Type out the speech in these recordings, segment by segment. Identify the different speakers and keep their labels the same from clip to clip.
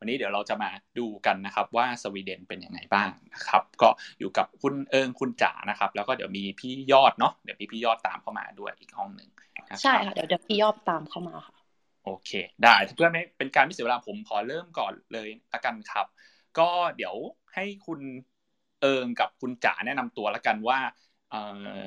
Speaker 1: วันนี้เดี๋ยวเราจะมาดูกันนะครับว่าสวีเดนเป็นยังไงบ้างนะครับก็อยู่กับคุณเอิงคุณจ๋านะครับ แล้วก็เดี๋ยวมีพี่ยอดเนาะเดี๋ยวมีพี่ยอดตามเข้ามาด้วยอีกห้องหนึ่ง
Speaker 2: ใช่ค่ะเดี๋ยวเดี๋ยวพี่ยอดตามเข้ามาค่ะ
Speaker 1: โอเคได้เพื่อไม่เป็นการไม่เสียเวลาผมขอเริ่มก่อนเลยละกันครับ ก็เดี๋ยวให้คุณเอิงกับคุณจ๋าแนะนำตัวละกันว่าเอ่อ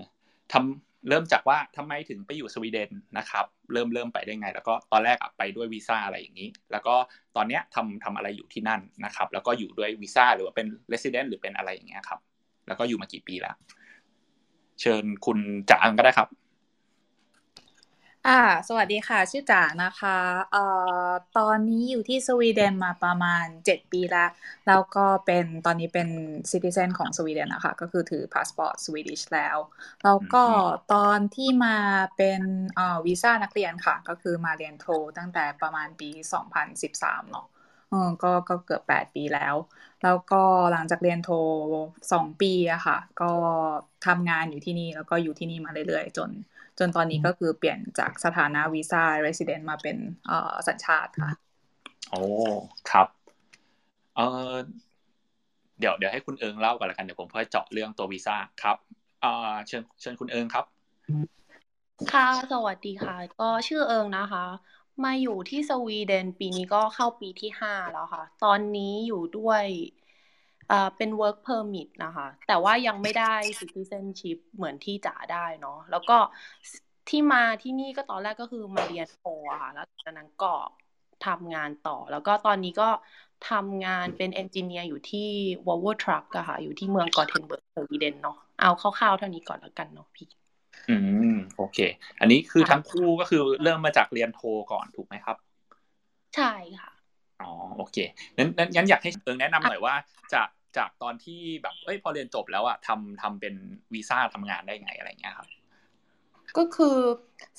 Speaker 1: ทำ เริ่มจากว่าทำไมถึงไปอยู่สวีเดนนะครับ เริ่มเริ่มไปได้ไง แล้วก็ตอนแรกอะไปด้วยวีซ่าอะไรอย่างนี้ แล้วก็ตอนเนี้ยทำทำอะไรอยู่ที่นั่นนะครับ แล้วก็อยู่ด้วยวีซ่าหรือว่าเป็น resident หรือเป็นอะไรอย่างเงี้ยครับ แล้วก็อยู่มากี่ปีแล้ว เชิญคุณจ๋าก็ได้ครับ
Speaker 3: อ่า สวัสดีค่ะ ชื่อจ๋านะคะเอ่อตอนนี้อยู่ที่สวีเดนมาประมาณ7ปีแล้วแล้วก็เป็นตอนนี้เป็น citizen ของสวีเดนนะคะ ก็คือถือพาสปอร์ต Swedish แล้ว แล้วก็ตอนที่มาเป็นเอ่อวีซ่านักเรียนค่ะ ก็คือมาเรียนโทตั้งแต่ประมาณปี 2013 เนาะเออก็ก็เกือบ8ปีแล้ว แล้วก็หลังจากเรียนโท2ปีอะค่ะ ก็ทำงานอยู่ที่นี่แล้วก็อยู่ที่นี่มาเรื่อยๆ จน จนตอนนี้ก็คือเปลี่ยนจากสถานะวีซ่าเรสซิเดนต์มาเป็นเอ่อสัญชาติค่ะ
Speaker 1: โอ้ ครับ เออเดี๋ยวเดี๋ยวให้คุณเอิงเล่าก่อนละกันเดี๋ยวผมค่อยเจาะเรื่องตัววีซ่าครับอ่าเชิญเชิญคุณเอิงครับ
Speaker 2: ค่ะ สวัสดีค่ะ ก็ชื่อเอิงนะคะ มาอยู่ที่สวีเดนปีนี้ก็เข้าปีที่ห้าแล้วค่ะ ตอนนี้อยู่ด้วยอ่า เป็น work permit นะคะ แต่ว่ายังไม่ได้ citizenship เหมือนที่จ๋าได้เนาะแล้วก็ที่มาที่นี่ก็ตอนแรกก็คือมาเรียนโทอะค่ะ แล้วจากนั้นก็ทำงานต่อ แล้วก็ตอนนี้ก็ทำงานเป็น engineer อยู่ที่ Volvo Truck อะค่ะ อยู่ที่เมือง Gothenburg สวีเดนเนาะเอาคร่าวๆเท่านี้ก่อนแล้วกันเนาะพี่
Speaker 1: อืม โอเค อันนี้คือทั้งคู่ก็คือเริ่มมาจากเรียนโทก่อนถูกไหมครับ
Speaker 2: ใช่ค่ะ
Speaker 1: อ๋อโอเคงั้นงั้นอยากให้เอิงแนะนำหน่อยว่าจากจากตอนที่แบบเอ้ยพอเรียนจบแล้วอะทำทำเป็นวีซ่าทำงานได้ไงอะไรเงี้ยครับ
Speaker 2: ก็คือ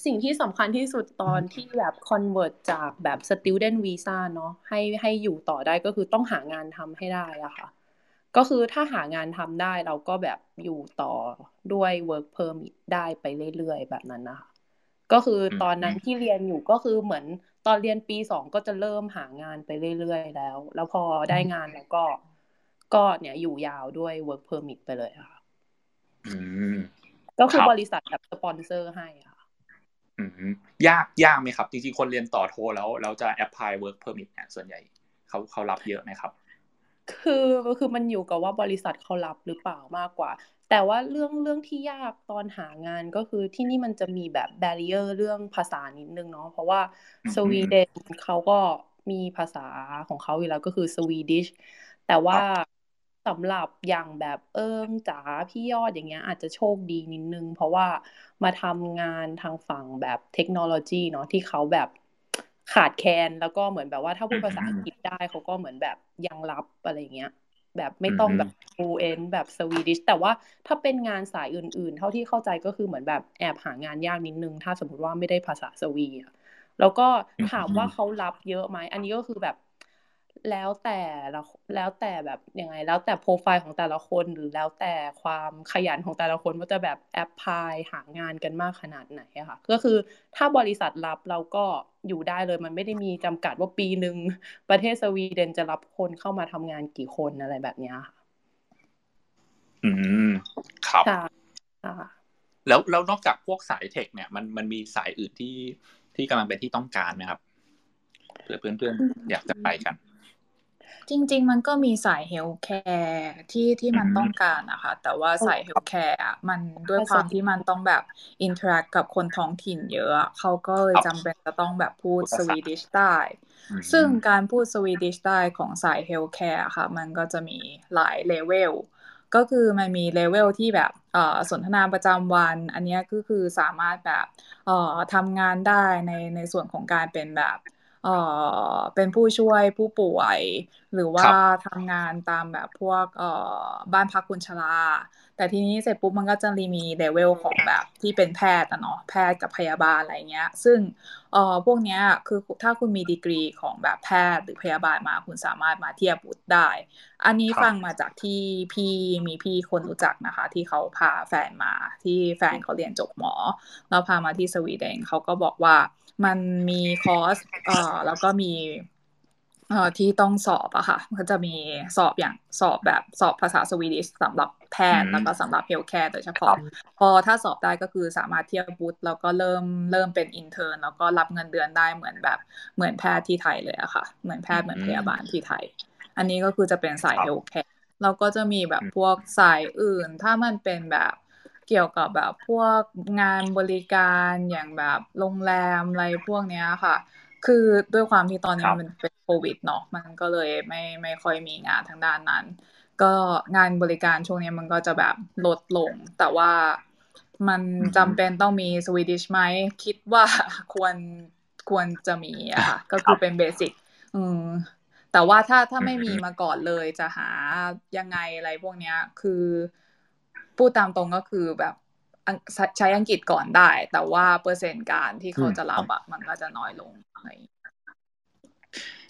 Speaker 2: สิ่งที่สำคัญที่สุดตอนที่แบบคอนเวิร์ตจากแบบ student visa เนาะให้ให้อยู่ต่อได้ก็คือต้องหางานทำให้ได้อะค่ะ ก็คือถ้าหางานทำได้เราก็แบบอยู่ต่อด้วย work permit ได้ไปเรื่อยๆ แบบนั้นนะคะก็คือตอนนั้นที่เรียนอยู่ก็คือเหมือน ตอนเรียนปีสองก็จะเริ่มหางานไปเรื่อยๆแล้ว แล้วพอได้งานแล้วก็ ก็เนี่ยอยู่ยาวด้วย work permit ไปเลยค่ะก็คือบริษัทแบบสปอนเซอร์ให้ค่ะ
Speaker 1: ยากยากไหมครับ จริงๆ คนเรียนต่อโทแล้วเราจะแอพพลาย work permit เนี่ยส่วนใหญ่เขาเขารับเยอะไหมครับ
Speaker 2: คือคือมันอยู่กับว่าบริษัทเขารับหรือเปล่ามากกว่า แต่ว่าเรื่องเรื่องที่ยากตอนหางานก็คือที่นี่มันจะมีแบบ barrier เรื่องภาษานิดนึงเนาะเพราะว่าสวีเดนเขาก็มีภาษาของเขาอยู่แล้วก็คือ Swedish แต่ว่าสำหรับอย่างแบบเอิงจ๋าพี่ยอดอย่างเงี้ย อาจจะโชคดีนิดนึง เพราะว่ามาทำงานทางฝั่งแบบเทคโนโลยีเนาะที่เขาแบบขาดแคลนแล้วก็เหมือนแบบว่าถ้าพูดภาษาอังกฤษได้เขาก็เหมือนแบบยังรับอะไรเงี้ย แบบไม่ต้องแบบ fluent แบบ Swedish แต่ว่าถ้าเป็นงานสายอื่นๆ เท่าที่เข้าใจก็คือเหมือนแบบแอบหางานยากนิดนึง ถ้าสมมติว่าไม่ได้ภาษาสวีแล้วก็ถามว่าเขารับเยอะไหมอันนี้ก็คือแบบ แล้วแต่ละแล้วแต่แบบยังไง แล้วแต่โปรไฟล์ของแต่ละคนหรือแล้วแต่ความขยันของแต่ละคนว่าจะแบบแอปพลายหางานกันมากขนาดไหนอะค่ะ ก็คือถ้าบริษัทรับเราก็อยู่ได้เลย มันไม่ได้มีจำกัดว่าปีหนึ่งประเทศสวีเดนจะรับคนเข้ามาทำงานกี่คนอะไรแบบนี้ค่ะ
Speaker 1: อืม ครับแล้วแล้วนอกจากพวกสาย tech เนี่ย มันมันมีสายอื่นที่ที่กำลังเป็นที่ต้องการไหมครับเพื่อเพื่อนๆอยากจะไปกัน
Speaker 3: จริง ๆ มันก็มีสาย healthcare ที่ที่มันต้องการนะคะ แต่ว่าสาย healthcare อะมันด้วยความที่มันต้องแบบ interact กับคนท้องถิ่นเยอะ เขาก็เลยจำเป็นจะต้องแบบพูด Swedish ได้ซึ่งการพูด Swedish ได้ของสาย healthcare ค่ะ มันก็จะมีหลายเลเวลก็คือมันมีเลเวลที่แบบสนทนาประจำวัน อันนี้ก็คือสามารถแบบทำงานได้ในในส่วนของการเป็นแบบ เอ่อเป็นผู้ช่วยผู้ป่วย หรือว่าทำงานตามแบบพวกเอ่อบ้านพักคนชรา แต่ทีนี้เสร็จปุ๊บมันก็จะมีเลเวลของแบบที่เป็นแพทย์อะเนาะแพทย์กับพยาบาลอะไรเงี้ย ซึ่งเอ่อพวกเนี้ยคือถ้าคุณมีดีกรีของแบบแพทย์หรือพยาบาลมาคุณสามารถมาเทียบวุฒิได้ อันนี้ฟังมาจากที่พี่มีพี่คนรู้จักนะคะ ที่เขาพาแฟนมาที่แฟนเขาเรียนจบหมอแล้วพามาที่สวีเดนเขาก็บอกว่า มันมีคอร์สเอ่อแล้วก็มีเอ่อที่ต้องสอบอะค่ะก็จะมีสอบอย่างสอบแบบสอบภาษา Swedish สำหรับแพทย์แล้วก็สำหรับ healthcare โดยเฉพาะ พอถ้าสอบได้ก็คือสามารถเทียบวุฒิแล้วก็เริ่มเริ่มเป็น intern แล้วก็รับเงินเดือนได้เหมือนแบบเหมือนแพทย์ที่ไทยเลยอะค่ะ เหมือนแพทย์เหมือนพยาบาลที่ไทย อันนี้ก็คือจะเป็นสาย healthcare เราก็จะมีแบบพวกสายอื่น ถ้ามันเป็นแบบ เกี่ยวกับแบบพวกงานบริการอย่างแบบโรงแรมอะไรพวกเนี้ยค่ะ คือด้วยความที่ตอนนี้มันเป็นโควิดเนาะมันก็เลยไม่ไม่ค่อยมีงานทางด้านนั้น ก็งานบริการช่วงนี้มันก็จะแบบลดลง แต่ว่ามันจำเป็นต้องมีสวีดิชไหมคิดว่าควรควรจะมีอะค่ะ ก็คือเป็นเบสิกอืมแต่ว่าถ้าถ้าไม่มีมาก่อนเลยจะหายังไงอะไรพวกเนี้ย คือ พูดตามตรงก็คือแบบใช้อังกฤษก่อนได้ แต่ว่าเปอร์เซ็นต์การที่เขาจะรับอะมันก็จะน้อยลงอะไร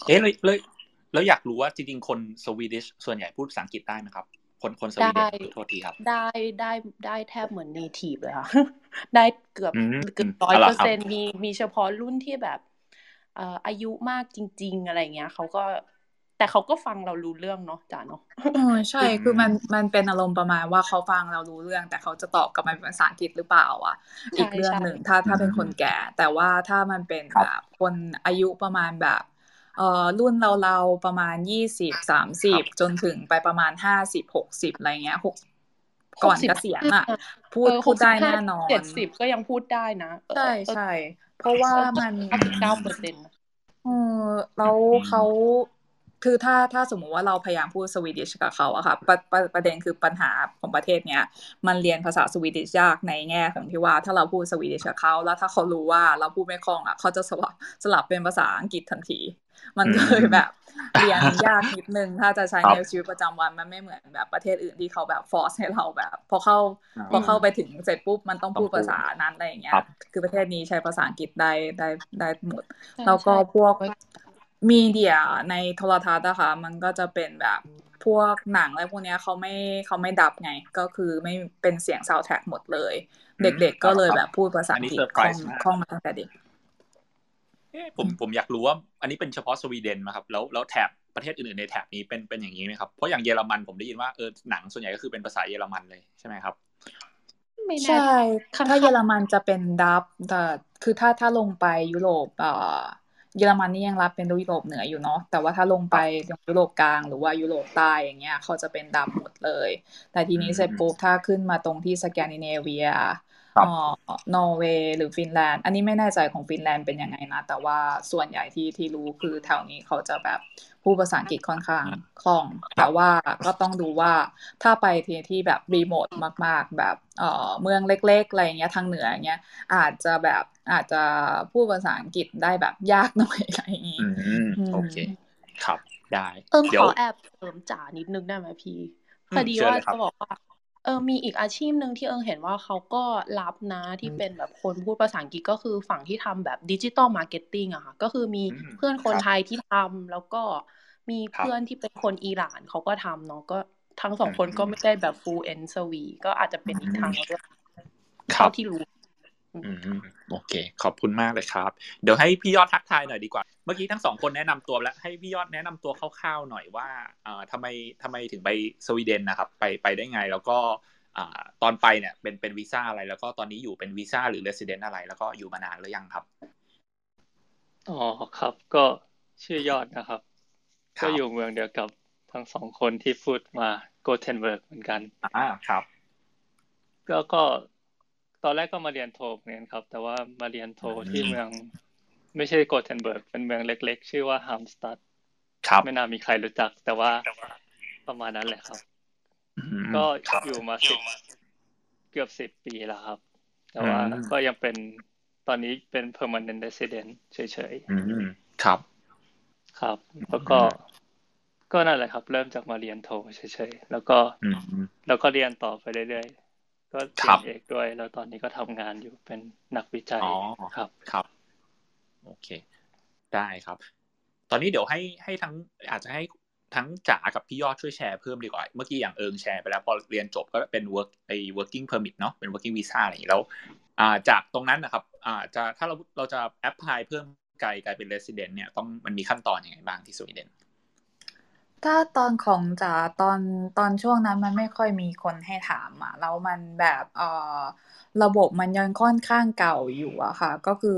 Speaker 1: เอ๊ะเลยเลยแล้วอยากรู้ว่าจริงๆคนSwedish ส่วนใหญ่พูดภาษาอังกฤษได้ไหมครับ คนคนสวีเดนโทษทีครับ
Speaker 2: ได้ได้ได้แทบเหมือน native เลยค่ะ ได้เกือบเกือบร้อยเปอร์เซ็นมีมีเฉพาะรุ่นที่แบบเอ่ออายุมากจริง ๆ อะไรเงี้ยเขาก็ แต่เขาก็ฟังเรารู้เรื่องเนาะจ๋าเนาะ
Speaker 3: ออใช่คือมันมันเป็นอารมณ์ประมาณว่าเขาฟังเรารู้เรื่อง แต่เขาจะตอบกลับมาเป็นภาษาอังกฤษหรือเปล่าอะ อีกเรื่องหนึ่งถ้าถ้าเป็นคนแก่ แต่ว่าถ้ามันเป็นแบบคนอายุประมาณแบบเอ่อรุ่นเราเราประมาณยี่สิบสามสิบจนถึงไปประมาณห้าสิบหกสิบอะไรเงี้ยหกก่อนเกษียณอะ พูดพูดได้แน่นอน
Speaker 2: เจ็ดสิบก็ยังพูดได้นะ
Speaker 3: ใช่ใช่เพราะว่ามัน
Speaker 2: เก้าเปอร์เซ็นต์
Speaker 3: เออแล้วเขา คือถ้าถ้าสมมุติว่าเราพยายามพูด Swedish กับเขาอะค่ะประประประเด็นคือปัญหาของประเทศเนี้ยมันเรียนภาษา Swedish ยากในแง่ของที่ว่าถ้าเราพูด Swedish กับเขาแล้วถ้าเขารู้ว่าเราพูดไม่คล่องอะเขาจะสลับสลับเป็นภาษาอังกฤษทันที มันก็เลยแบบเรียนยากนิดนึงถ้าจะใช้ในชีวิตประจำวันมันไม่เหมือนแบบประเทศอื่นที่เขาแบบ force ให้เราแบบ พอเข้าพอเข้าไปถึงเสร็จปุ๊บมันต้องพูดภาษานั้นอะไรอย่างเงี้ยคือประเทศนี้ใช้ภาษาอังกฤษได้ได้ได้หมดแล้วก็พวก media ในโทรทัศน์นะคะมันก็จะเป็นแบบพวกหนังอะไรพวกนี้เขาไม่เขาไม่ dub ไง ก็คือไม่เป็นเสียงซาวด์แทร็กหมดเลย เด็กๆก็เลยแบบพูดภาษาอังกฤษคล่องคล่องมาตั้งแต่เด็ก
Speaker 1: ผมผมอยากรู้ว่าอันนี้เป็นเฉพาะสวีเดนไหมครับ แล้วแล้วแถบประเทศอื่นๆในแถบนี้เป็นเป็นอย่างนี้ไหมครับเพราะอย่างเยอรมันผมได้ยินว่าเออหนังส่วนใหญ่ก็คือเป็นภาษาเยอรมันเลยใช่ไหมครับ
Speaker 3: ใช่ถ้าเยอรมันจะเป็นดับแต่คือถ้าถ้าลงไปยุโรปเอ่อ เยอรมันนี่ยังรับเป็นยุโรปเหนืออยู่เนาะแต่ว่าถ้าลงไปยุโรปกลางหรือว่ายุโรปใต้อย่างเงี้ยเขาจะเป็นดำหมดเลย แต่ทีนี้เสร็จปุ๊บถ้าขึ้นมาตรงที่สแกนดิเนเวีย นอร์เวย์หรือฟินแลนด์ อันนี้ไม่แน่ใจของฟินแลนด์เป็นยังไงนะ แต่ว่าส่วนใหญ่ที่ที่รู้คือแถวนี้เขาจะแบบพูดภาษาอังกฤษค่อนข้างคล่อง แต่ว่าก็ต้องดูว่าถ้าไปที่ที่แบบรีโมทมาก ๆ แบบเอ่อเมืองเล็กๆอะไรเงี้ยทางเหนือเงี้ยอาจจะแบบอาจจะพูดภาษาอังกฤษได้แบบยากหน่อยอะไรอย่างงี้
Speaker 1: โอเค ครับได้
Speaker 2: เอิงขอแอบเสริมจ๋านิดนึงได้ไหมพี่พอดีว่าจะบอกว่า เออมีอีกอาชีพหนึ่งที่เอิงเห็นว่าเขาก็รับนะที่เป็นแบบคนพูดภาษาอังกฤษก็คือฝั่งที่ทำแบบ digital marketing อะค่ะ ก็คือมีเพื่อนคนไทยที่ทำแล้วก็มีเพื่อนที่เป็นคนอิหร่านเขาก็ทำเนาะก็ทั้งสองคนก็ไม่ได้แบบ fluent Swedish ก็อาจจะเป็นอีกทางเลือกเท่าที่รู้
Speaker 1: อืม โอเค ขอบคุณมากเลยครับ เดี๋ยวให้พี่ยอดทักทายหน่อยดีกว่า เมื่อกี้ทั้งสองคนแนะนำตัวแล้วให้พี่ยอดแนะนำตัวคร่าวๆหน่อยว่าอ่าทำไมทำไมถึงไปสวีเดนนะครับ ไปไปได้ไงแล้วก็อ่าตอนไปเนี่ยเป็นเป็นวีซ่าอะไร แล้วก็ตอนนี้อยู่เป็นวีซ่าหรือ resident อะไร แล้วก็อยู่มานานหรือยังครับ
Speaker 4: อ๋อครับ ก็ชื่อยอดนะครับ ก็อยู่เมืองเดียวกับทั้งสองคนที่พูดมาโกเทนเบิร์กเหมือนกัน
Speaker 1: อ่าครับ
Speaker 4: ก็ก็ ตอนแรกก็มาเรียนโทเหมือนกันครับ แต่ว่ามาเรียนโทที่เมือง ไม่ใช่โกเทนเบิร์กเป็นเมืองเล็ก ๆ ชื่อว่าฮามสตัด
Speaker 1: ครับ
Speaker 4: ไม่น่ามีใครรู้จัก แต่ว่าประมาณนั้นแหละครับ ก็อยู่มาสิบเกือบสิบปีแล้วครับ แต่ว่าก็ยังเป็นตอนนี้เป็น permanent resident เฉย
Speaker 1: ๆครับ
Speaker 4: ครับ แล้วก็ก็นั่นแหละครับ เริ่มจากมาเรียนโทเฉยๆแล้วก็แล้วก็เรียนต่อไปเรื่อยๆ ก็เรียนเอกด้วย แล้วตอนนี้ก็ทำงานอยู่เป็นนักวิจัยครับ
Speaker 1: ครับโอเค ได้ครับ ตอนนี้เดี๋ยวให้ให้ทั้งอาจจะให้ทั้งจ๋ากับพี่ยอดช่วยแชร์เพิ่มดีกว่า เมื่อกี้อย่างเอิงแชร์ไปแล้ว พอเรียนจบก็เป็น work ไอ้ working permit เนาะเป็น working visa อะไรอย่างนี้แล้วอ่าจากตรงนั้นนะครับอ่าจะถ้าเราเราจะ apply เพิ่มไกลกลายเป็น resident เนี่ยต้องมันมีขั้นตอนอยังไงบ้างที่สวีเดน
Speaker 3: ถ้าตอนของจ๋าตอนตอนช่วงนั้นมันไม่ค่อยมีคนให้ถามอะแล้วมันแบบ เออระบบมันยังค่อนข้างเก่าอยู่อะค่ะ ก็คือ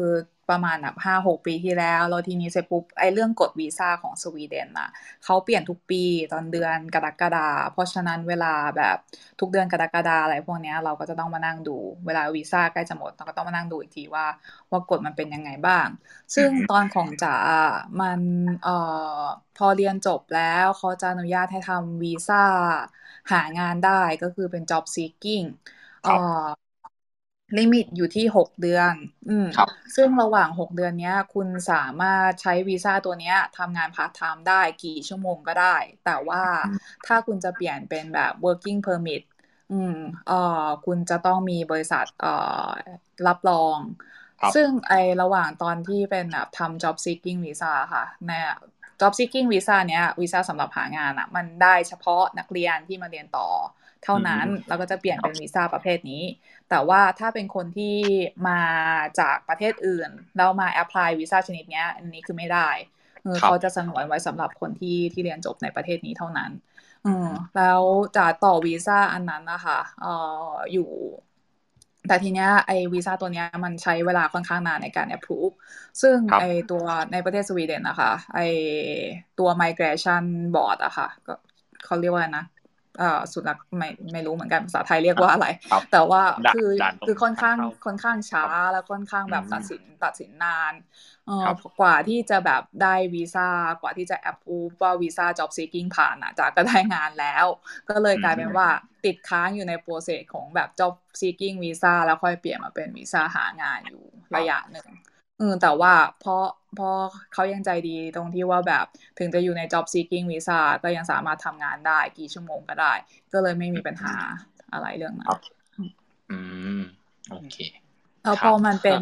Speaker 3: ประมาณแบบห้าหกปีที่แล้วแล้วทีนี้เสร็จปุ๊บไอ้เรื่องกฎวีซ่าของสวีเดนอะเขาเปลี่ยนทุกปีตอนเดือนกรกฎาเพราะฉะนั้นเวลาแบบทุกเดือนกรกฎาอะไรพวกเนี้ยเราก็จะต้องมานั่งดู เวลาวีซ่าใกล้จะหมดเราก็ต้องมานั่งดูอีกทีว่าว่ากฎมันเป็นยังไงบ้าง ซึ่งตอนของจ๋ามันเอ่อพอเรียนจบแล้วเขาจะอนุญาตให้ทำวีซ่าหางานได้ก็คือเป็น job seeking เอ่อ limit อยู่ที่หกเดือน อืมซึ่งระหว่างหกเดือนนี้คุณสามารถใช้วีซ่าตัวนี้ทำงานพาร์ทไทม์ได้กี่ชั่วโมงก็ได้ แต่ว่าถ้าคุณจะเปลี่ยนเป็นแบบ working permit อืมเอ่อคุณจะต้องมีบริษัทเอ่อรับรอง ซึ่งไอระหว่างตอนที่เป็นแบบทำ job seeking visa ค่ะใน job seeking visa เนี้ยวีซ่าสำหรับหางานอะ่ะ มันได้เฉพาะนักเรียนที่มาเรียนต่อ เท่านั้นเราก็จะเปลี่ยนเป็นวีซ่าประเภทนี้ แต่ว่าถ้าเป็นคนที่มาจากประเทศอื่น แล้วมาแอพพลายวีซ่าชนิดนี้อันนี้คือไม่ได้เขาจะสงวนไว้สำหรับคนที่ที่เรียนจบในประเทศนี้เท่านั้น อืมแล้วจะต่อวีซ่าอันนั้นนะคะเอ่ออยู่ แต่ทีเนี้ยไอวีซ่าตัวเนี้ยมันใช้เวลาค่อนข้างนานในการ approve ซึ่งไอตัวในประเทศสวีเดนนะคะไอตัว migration board อะคะ่ะก็เขาเรียกว่านะ สุนัขไม่ไม่รู้เหมือนกันภาษาไทยเรียกว่าอะไร แต่ว่าคือคือค่อนข้างค่อนข้างช้าแล้วค่อนข้างแบบตัดสินตัดสินนานกว่าที่จะแบบได้วีซ่ากว่าที่จะแอปพูว่าวีซ่า job seeking ผ่านอะจากก็ได้งานแล้ว ก็เลยกลายเป็นว่าติดค้างอยู่ในโปรเซสของแบบ job seeking วีซ่าแล้วค่อยเปลี่ยนมาเป็นวีซ่าหางานอยู่ระยะหนึ่ง อืมแต่ว่าเพราะเพราะเขายังใจดีตรงที่ว่าแบบถึงจะอยู่ใน job seeking visa ก็ยังสามารถทำงานได้กี่ชั่วโมงก็ได้ ก็เลยไม่มีปัญหาอะไรเรื่องนั้น
Speaker 1: อืมโอเค
Speaker 3: แล้วพอมันเป็น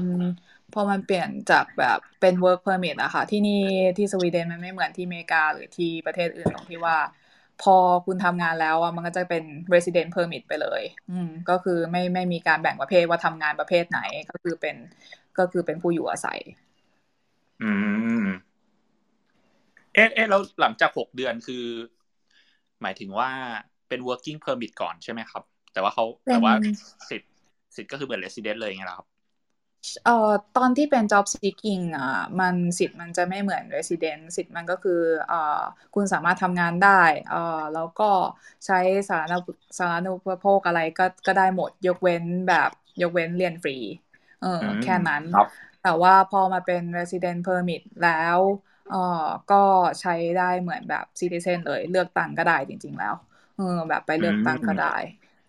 Speaker 3: พอมันเปลี่ยนจากแบบเป็น work permit อะค่ะ ที่นี่ที่สวีเดนมันไม่เหมือนที่อเมริกาหรือที่ประเทศอื่นตรงที่ว่า พอคุณทำงานแล้วอะมันก็จะเป็น resident permit ไปเลย อืมก็คือไม่ไม่มีการแบ่งประเภทว่าทำงานประเภทไหนก็คือเป็น ก็คือเป็นผู้อยู่อาศัย
Speaker 1: อืม เอ๊ะเอ๊ะแล้วหลังจากหกเดือนคือ หมายถึงว่าเป็น working permit ก่อนใช่ไหมครับ แต่ว่าเขาแต่ว่าสิทธิ์สิทธิ์ก็คือเหมือน resident เลยไงครับ
Speaker 3: เอ่อตอนที่เป็น job seeking อะมันสิทธิ์มันจะไม่เหมือน resident สิทธิ์มันก็คือเอ่อคุณสามารถทำงานได้เอ่อแล้วก็ใช้สาธารณสาธารณูปโภคอะไรก็ก็ได้หมด ยกเว้นแบบยกเว้นเรียนฟรี เออแค่นั้น แต่ว่าพอมาเป็น resident permit แล้วเออก็ใช้ได้เหมือนแบบ citizen เลยเลือกตั้งก็ได้จริง ๆ แล้วเออแบบไปเลือกตั้งก็ได้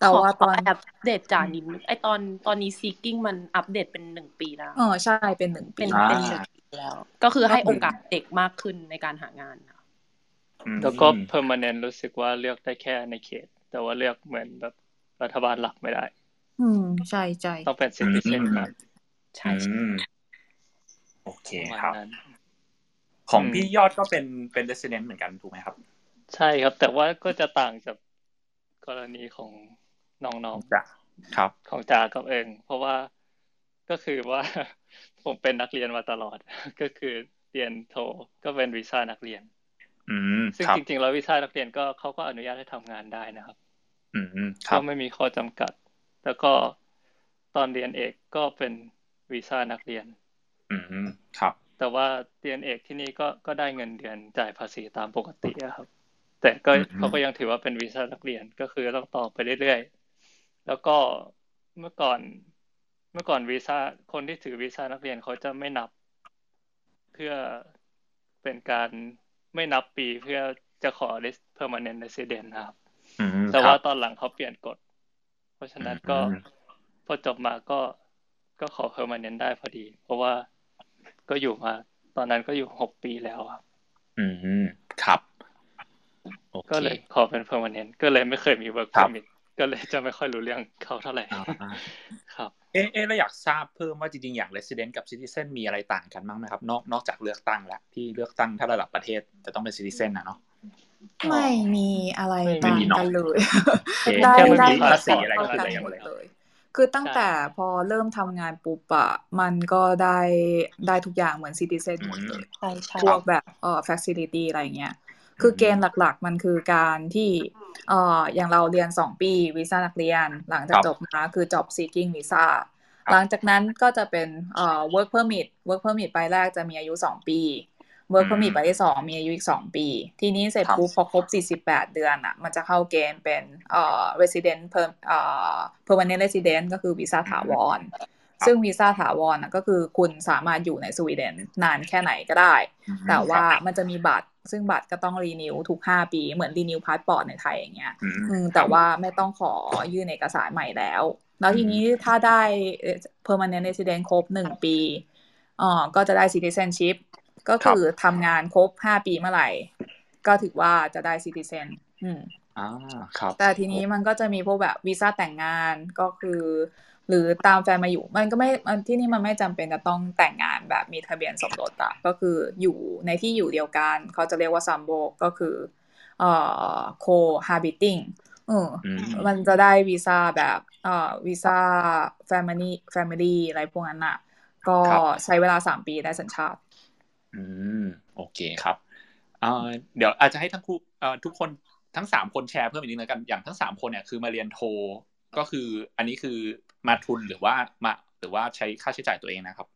Speaker 2: แต่ว่าตอนอัปเดตจานิดนึงไอตอนตอนนี้ seeking มันอัปเดตเป็นหนึ่งปีแล้ว
Speaker 3: เออใช่เป็นหนึ่ง
Speaker 2: ปีเป็นเป็นหนึ่งปีแล้ว ก็คือให้โอกาสเด็กมากขึ้นในการหางาน
Speaker 4: แล้วก็ permanent รู้สึกว่าเลือกได้แค่ในเขต แต่ว่าเลือกเหมือนแบบรัฐบาลหลักไม่ได้
Speaker 3: อืมใช่ใช่
Speaker 4: ต้องเป็นซิติเซนครับ
Speaker 1: ใช่โอเคครับ ของพี่ยอดก็เป็นเป็นเดสเนนต์เหมือนกันถูกไหมครับ
Speaker 4: ใช่ครับ แต่ว่าก็จะต่างจากกรณีของน้อง
Speaker 1: ๆจ้ะครับ
Speaker 4: ของจ่ากับเอง เพราะว่าก็คือว่าผมเป็นนักเรียนมาตลอด ก็คือเรียนโทก็เป็นวีซ่านักเรียน
Speaker 1: อืม
Speaker 4: ซึ่งจริงๆแล้ววีซ่านักเรียนก็เขาก็อนุญาตให้ทำงานได้นะครับ
Speaker 1: อืม
Speaker 4: ก็ไม่มีข้อจำกัด แล้วก็ตอนเรียนเอกก็เป็น วีซ่านักเรียน
Speaker 1: อืมครับ
Speaker 4: แต่ว่าเรียนเอกที่นี่ก็ก็ได้เงินเดือนจ่ายภาษีตามปกติครับ แต่ก็เขาก็ยังถือว่าเป็นวีซ่านักเรียนก็คือต้องต่อไปเรื่อยๆ แล้วก็เมื่อก่อน เมื่อก่อนวีซ่าคนที่ถือวีซ่านักเรียนเขาจะไม่นับ เพื่อเป็นการไม่นับปีเพื่อจะขอ permanent resident นะครับ แต่ว่าตอนหลังเขาเปลี่ยนกฎ เพราะฉะนั้นก็พอจบมาก็ ก็ขอ permanent ได้พอดี เพราะว่าก็อยู่มา ตอนนั้นก็อยู่หกปีแล้วครับ
Speaker 1: อืมครับ
Speaker 4: ก็เลยขอเป็น permanent ก็เลยไม่เคยมี work permit ก็เลยจะไม่ค่อยรู้เรื่องเขาเท่าไหร่ครับ
Speaker 1: เอ๊ะเราอยากทราบเพิ่มว่าจริงๆ อย่าง resident กับ citizen มีอะไรต่างกันบ้างไหมครับ นอกนอกจากเลือกตั้งแล้วที่เลือกตั้งถ้าระดับประเทศจะต้องเป็น citizen นะเนาะ
Speaker 3: ไม่มีอะไรต่างกันเลย
Speaker 1: ได้ได้ภาษีอะไรก็
Speaker 3: ได้
Speaker 1: หมด
Speaker 3: เลย คือตั้งแต่พอเริ่มทำงานปุ๊บอะมันก็ได้ได้ทุกอย่างเหมือน citizen หมดเลยพวกแบบเอ่อ facility อะไรเงี้ย คือเกณฑ์หลักๆ มันคือการที่เอ่ออย่างเราเรียนสองปีวีซ่านักเรียน หลังจากจบมาคือ job seeking visa หลังจากนั้นก็จะเป็นเอ่อ work permit work permit ไปแรกจะมีอายุสองปี work permit ไปที่สองมีอายุอีกสองปี ทีนี้เสร็จปุ๊บพอครบสี่สิบแปดเดือนอะ มันจะเข้าเกณฑ์เป็นเอ่อ resident per เอ่อ permanent resident ก็คือวีซ่าถาวร ซึ่งวีซ่าถาวรก็คือคุณสามารถอยู่ในสวีเดนนานแค่ไหนก็ได้ แต่ว่ามันจะมีบัตรซึ่งบัตรก็ต้อง renew ทุกห้าปี เหมือน renew พาสปอร์ตในไทยอย่างเงี้ยแต่ว่าไม่ต้องขอยื่นเอกสารใหม่แล้ว แล้วทีนี้ถ้าได้ permanent resident ครบหนึ่งปีอ๋อก็จะได้ citizenship ก็คือทำงานครบห้าปีเมื่อไหร่ ก็ถือว่าจะได้ซิติเซนอืม
Speaker 1: อ่าครับ
Speaker 3: แต่ทีนี้มันก็จะมีพวกแบบวีซ่าแต่งงานก็คือ หรือตามแฟนมาอยู่ มันก็ไม่มันที่นี่มันไม่จำเป็นจะต้องแต่งงานแบบมีทะเบียนสมรสอะก็คืออยู่ในที่อยู่เดียวกัน เขาจะเรียกว่าซัมโบก็คือเอ่อโคฮาบิติงเออมันจะได้วีซ่าแบบเอ่อวีซ่า family family อะไรพวกนั้นอะก็ใช้เวลาสามปีได้สัญชาติ
Speaker 1: อืมโอเคครับเดี๋ยวอาจจะให้ทั้งคู่ทุกคนทั้งสามคนแชร์เพิ่มอีกนิดนึงกันอย่างทั้งสามคนเนี่ยคือมาเรียนโทก็คืออันนี้คือมาทุนหรือว่ามาหรือว่าใช้ค่าใช้จ่ายตัวเองนะครับ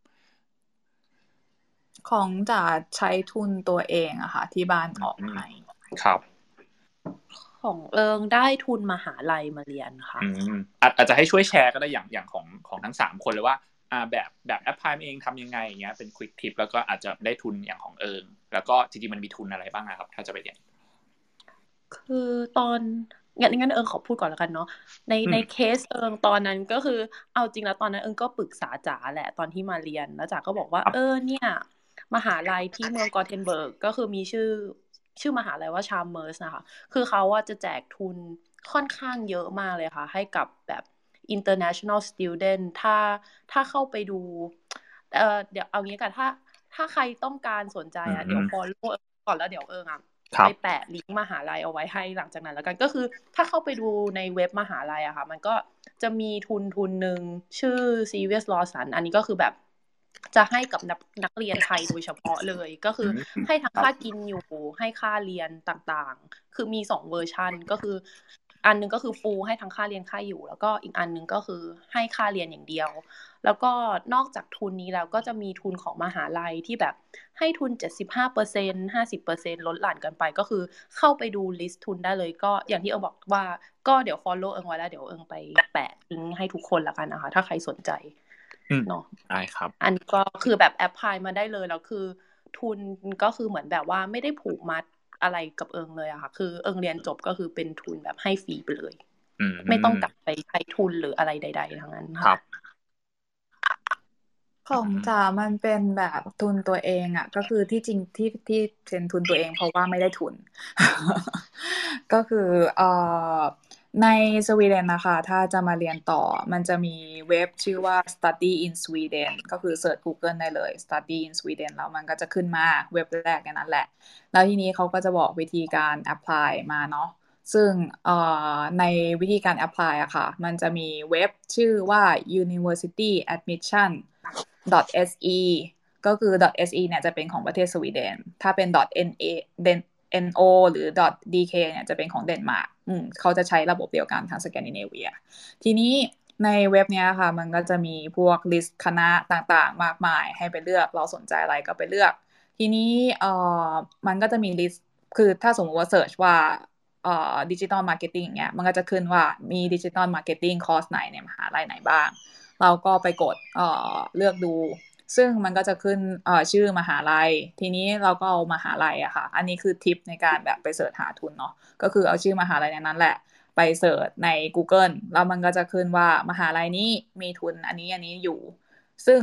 Speaker 3: ของจ๋าใช้ทุนตัวเองอะค่ะ ที่บ้านออกให้
Speaker 1: ครับ
Speaker 2: ของเอิงได้ทุนมหาลัยมาเรียนค่ะ
Speaker 1: อืมอาจจะให้ช่วยแชร์ก็ได้อย่างอย่างของของทั้งสามคนเลยว่า อ่าแบบแบบแอปพลายเองทำยังไงอย่างเงี้ยเป็นควิกทิปแล้วก็อาจจะได้ทุนอย่างของเอิงแล้วก็จริงๆมันมีทุนอะไรบ้างนะครับ ถ้าจะไปเรียน
Speaker 2: คือตอนงั้นงั้นเอิงขอพูดก่อนแล้วกันเนาะในในเคสเอิงตอนนั้นก็คือเอาจริงแล้วตอนนั้นเอิงก็ปรึกษาจ๋าแหละตอนที่มาเรียนแล้วจ๋าก็บอกว่าเออเนี่ย มหาลัยที่เมืองกอเทนเบิร์กก็คือมีชื่อชื่อมหาลัยว่า Chalmers นะคะ คือเขาว่าจะแจกทุนค่อนข้างเยอะมากเลยค่ะ ให้กับแบบ international student ถ้าถ้าเข้าไปดูเออเดี๋ยวเอางี้กันถ้า ถ้าใครต้องการสนใจอะเดี๋ยว follow ก่อนแล้วเดี๋ยวเอิงอะไปแปะลิงก์มหาลัยเอาไว้ให้หลังจากนั้นแล้วกันก็คือ ถ้าเข้าไปดูในเว็บมหาลัยอะค่ะ มันก็จะมีทุนทุนหนึ่งชื่อ Sievert Larsson อันนี้ก็คือแบบจะให้กับนักนักเรียนไทยโดยเฉพาะเลยก็คือให้ทั้งค่ากินอยู่ให้ค่าเรียนต่างๆ คือมีสองเวอร์ชันก็คือ อันนึงก็คือ full ให้ทั้งค่าเรียนค่าอยู่ แล้วก็อีกอันนึงก็คือให้ค่าเรียนอย่างเดียว แล้วก็นอกจากทุนนี้แล้วก็จะมีทุนของมหาลัยที่แบบให้ทุน 75% 50%ลดหลั่นกันไปก็คือเข้าไปดู list ทุนได้เลยก็อย่างที่เอิงบอกว่าก็เดี๋ยว follow เอิงไว้แล้วเดี๋ยวเอิงไปแปะลิงก์ให้ทุกคนละกันนะคะ ถ้าใครสนใจ
Speaker 1: เนาะได้ครับ
Speaker 2: อันก็คือแบบแอปพลายมาได้เลยแล้วคือ ทุนก็คือเหมือนแบบว่าไม่ได้ผูกมัด อะไรกับเอิงเลยอะค่ะ คือเอิงเรียนจบก็คือเป็นทุนแบบให้ฟรีไปเลยไม่ต้องกลับไปใช้ทุนหรืออะไรใด ๆ ทั้งนั้น
Speaker 1: ครับ
Speaker 3: ของจ๋ามันเป็นแบบทุนตัวเองอะก็คือที่จริงที่ที่เป็นทุนตัวเองเพราะว่าไม่ได้ทุน ก็คือเอ่อ ในสวีเดนนะคะ ถ้าจะมาเรียนต่อมันจะมีเว็บชื่อว่า study in Sweden ก็คือเสิร์ช Google ได้เลย study in Sweden แล้วมันก็จะขึ้นมาเว็บแรกนั้นแหละ แล้วทีนี้เขาก็จะบอกวิธีการ apply มาเนาะซึ่งในวิธีการ apply อะค่ะ มันจะมีเว็บชื่อว่า university admission se ก็คือ .se เนี่ยจะเป็นของประเทศสวีเดน ถ้าเป็น .na NO หรือ .dk เนี่ยจะเป็นของเดนมาร์กเขาจะใช้ระบบเดียวกันทางสแกนดิเนเวีย ทีนี้ในเว็บนี้ค่ะ มันก็จะมีพวก list คณะต่างๆ มากมายให้ไปเลือกเราสนใจอะไรก็ไปเลือก ทีนี้เอ่อมันก็จะมี list คือถ้าสมมติว่า search ว่าเอ่อ digital marketing เงี้ยมันก็จะขึ้นว่ามี digital marketing คอร์สไหนในมหาลัยไหนบ้าง เราก็ไปกดเอ่อเลือกดู ซึ่งมันก็จะขึ้นชื่อมหาลัย ทีนี้เราก็เอามหาลัยอะค่ะ อันนี้คือทิปในการแบบไป search หาทุนเนาะก็คือเอาชื่อมหาลัยในนั้นแหละ ไป search ใน Google แล้วมันก็จะขึ้นว่ามหาลัยนี้มีทุนอันนี้อันนี้อยู่ ซึ่ง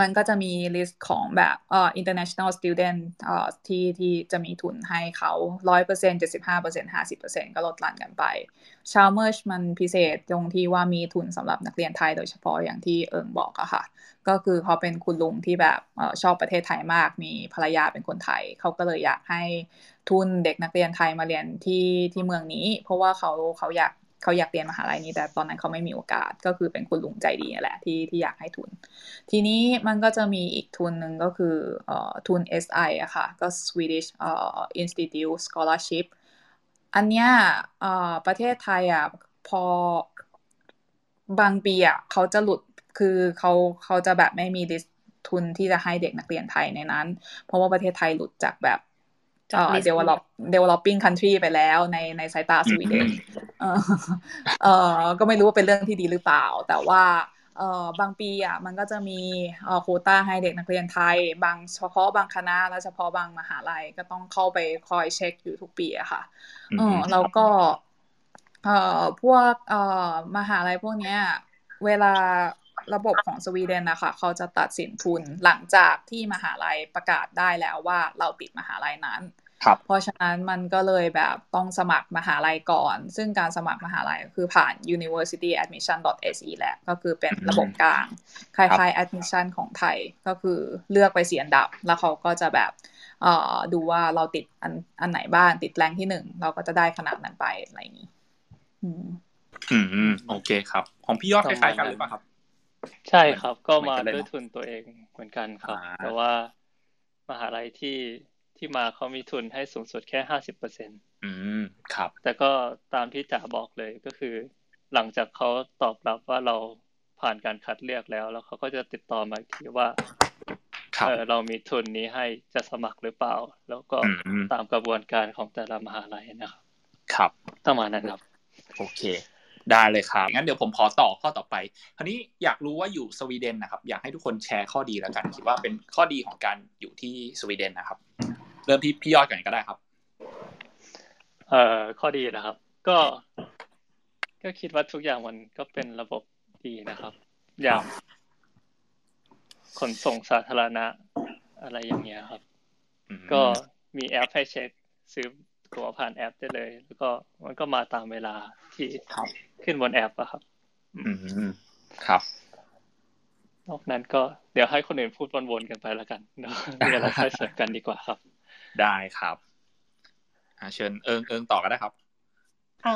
Speaker 3: มันก็จะมี list ของแบบเอ่อ international student เอ่อที่ที่จะมีทุนให้เขาร้อยเปอร์เซ็นต์เจ็ดสิบห้าเปอร์เซ็นต์ห้าสิบเปอร์เซ็นต์ก็ลดหลั่นกันไปชาวเมอร์ชมันพิเศษตรงที่ว่ามีทุนสำหรับนักเรียนไทยโดยเฉพาะอย่างที่เอิงบอกอะค่ะ ก็คือเขาเป็นคุณลุงที่แบบออชอบประเทศไทยมาก มีภรรยาเป็นคนไทย เขาก็เลยอยากให้ทุนเด็กนักเรียนไทยมาเรียนที่ที่เมืองนี้ เพราะว่าเขาเขาอยาก เขาอยากเรียนมหาลัยนี้ แต่ตอนนั้นเขาไม่มีโอกาสก็คือเป็นคุณลุงใจดีแหละที่ที่อยากให้ทุน ทีนี้มันก็จะมีอีกทุนหนึ่งก็คือเอ่อทุน SI อะค่ะ ก็ Swedish เอ่อ Institute Scholarship อันเนี้ยเอ่อประเทศไทยอะพอบางปีอะเขาจะหลุดคือเขาเขาจะแบบไม่มีดิสทุนที่จะให้เด็กนักเรียนไทยในนั้น เพราะว่าประเทศไทยหลุดจากแบบ เอ่อ develop developing country ไปแล้วในในสายตาสวีเดนเออเออก็ไม่รู้ว่าเป็นเรื่องที่ดีหรือเปล่า แต่ว่าเอ่อบางปีอะมันก็จะมีเอ่อโคต้าให้เด็กนักเรียนไทย บางเฉพาะบางคณะและเฉพาะบางมหาลัยก็ต้องเข้าไปคอยเช็คอยู่ทุกปีอะค่ะเออแล้วก็เอ่อพวกเอ่อมหาลัยพวกเนี้ยเวลาระบบของสวีเดนนะคะเขาจะตัดสินทุนหลังจากที่มหาลัยประกาศได้แล้วว่าเราติดมหาลัยนั้น
Speaker 1: ครับ
Speaker 3: เพราะฉะนั้นมันก็เลยแบบต้องสมัครมหาลัยก่อน ซึ่งการสมัครมหาลัยคือผ่าน universityadmission.se แหละก็คือเป็นระบบกลาง คล้ายๆ admission ของไทยก็คือเลือกไปเสียอันดับ แล้วเขาก็จะแบบเอ่อดูว่าเราติดอันอันไหนบ้างติดแรงที่หนึ่ง เราก็จะได้ขนาดนั้นไปอะไรอย่างนี้อืม
Speaker 1: อืมโอเคครับ ของพี่ยอดคล้ายๆกันหรือเปล่าครับ
Speaker 4: ใช่ครับ ก็มา
Speaker 1: เหมือนกันเลย
Speaker 4: ด้วยทุนตัวเองเหมือนกันครับ
Speaker 1: อ่า
Speaker 4: แต่ว่ามหาลัยที่ ที่มาเขามีทุนให้สูงสุดแค่ห้าสิบเปอร์เซ็นต
Speaker 1: อืมครับ
Speaker 4: แต่ก็ตามที่จ๋าบอกเลยก็คือ หลังจากเขาตอบรับว่าเราผ่านการคัดเลือกแล้ว แล้วเขาก็จะติดต่อมาอีกทีว่า
Speaker 1: ครับ
Speaker 4: เออเรามีทุนนี้ให้จะสมัครหรือเปล่า แล้วก็
Speaker 1: อืม
Speaker 4: ตามกระบวนการของแต่ละมหาลัยนะครับ
Speaker 1: ครับ
Speaker 4: ประมาณนั้นครับ
Speaker 1: โอเค ได้เลยครับงั้นเดี๋ยวผมขอต่อข้อต่อไปคราวนี้อยากรู้ว่าอยู่สวีเดนนะครับ อยากให้ทุกคนแชร์ข้อดีแล้วกัน คิดว่าเป็นข้อดีของการอยู่ที่สวีเดนนะครับ เริ่มที่พี่ยอดก่อนก็ได้ครับ
Speaker 4: เอ่อข้อดีนะครับ ก็ ก็คิดว่าทุกอย่างมันก็เป็นระบบดีนะครับ อย่างขนส่งสาธารณะ อะไรอย่างเงี้ยครับ
Speaker 1: อืม
Speaker 4: ก็มีแอปให้เช็คซื้อตั๋วผ่านแอปได้เลย แล้วก็มันก็มาตามเวลาที่
Speaker 1: ครับ
Speaker 4: ขึ้นบนแอปอะครับ
Speaker 1: อืมครับ
Speaker 4: นอกนั้นก็เดี๋ยวให้คนอื่นพูดวนๆกันไปแล้วกันเนอะมีอะไรค่อยเสริมกันดีกว่าครับ
Speaker 1: ได้ครับอ่าเชิญเอิงเอิงต่อก็ได้ครับ
Speaker 2: อะ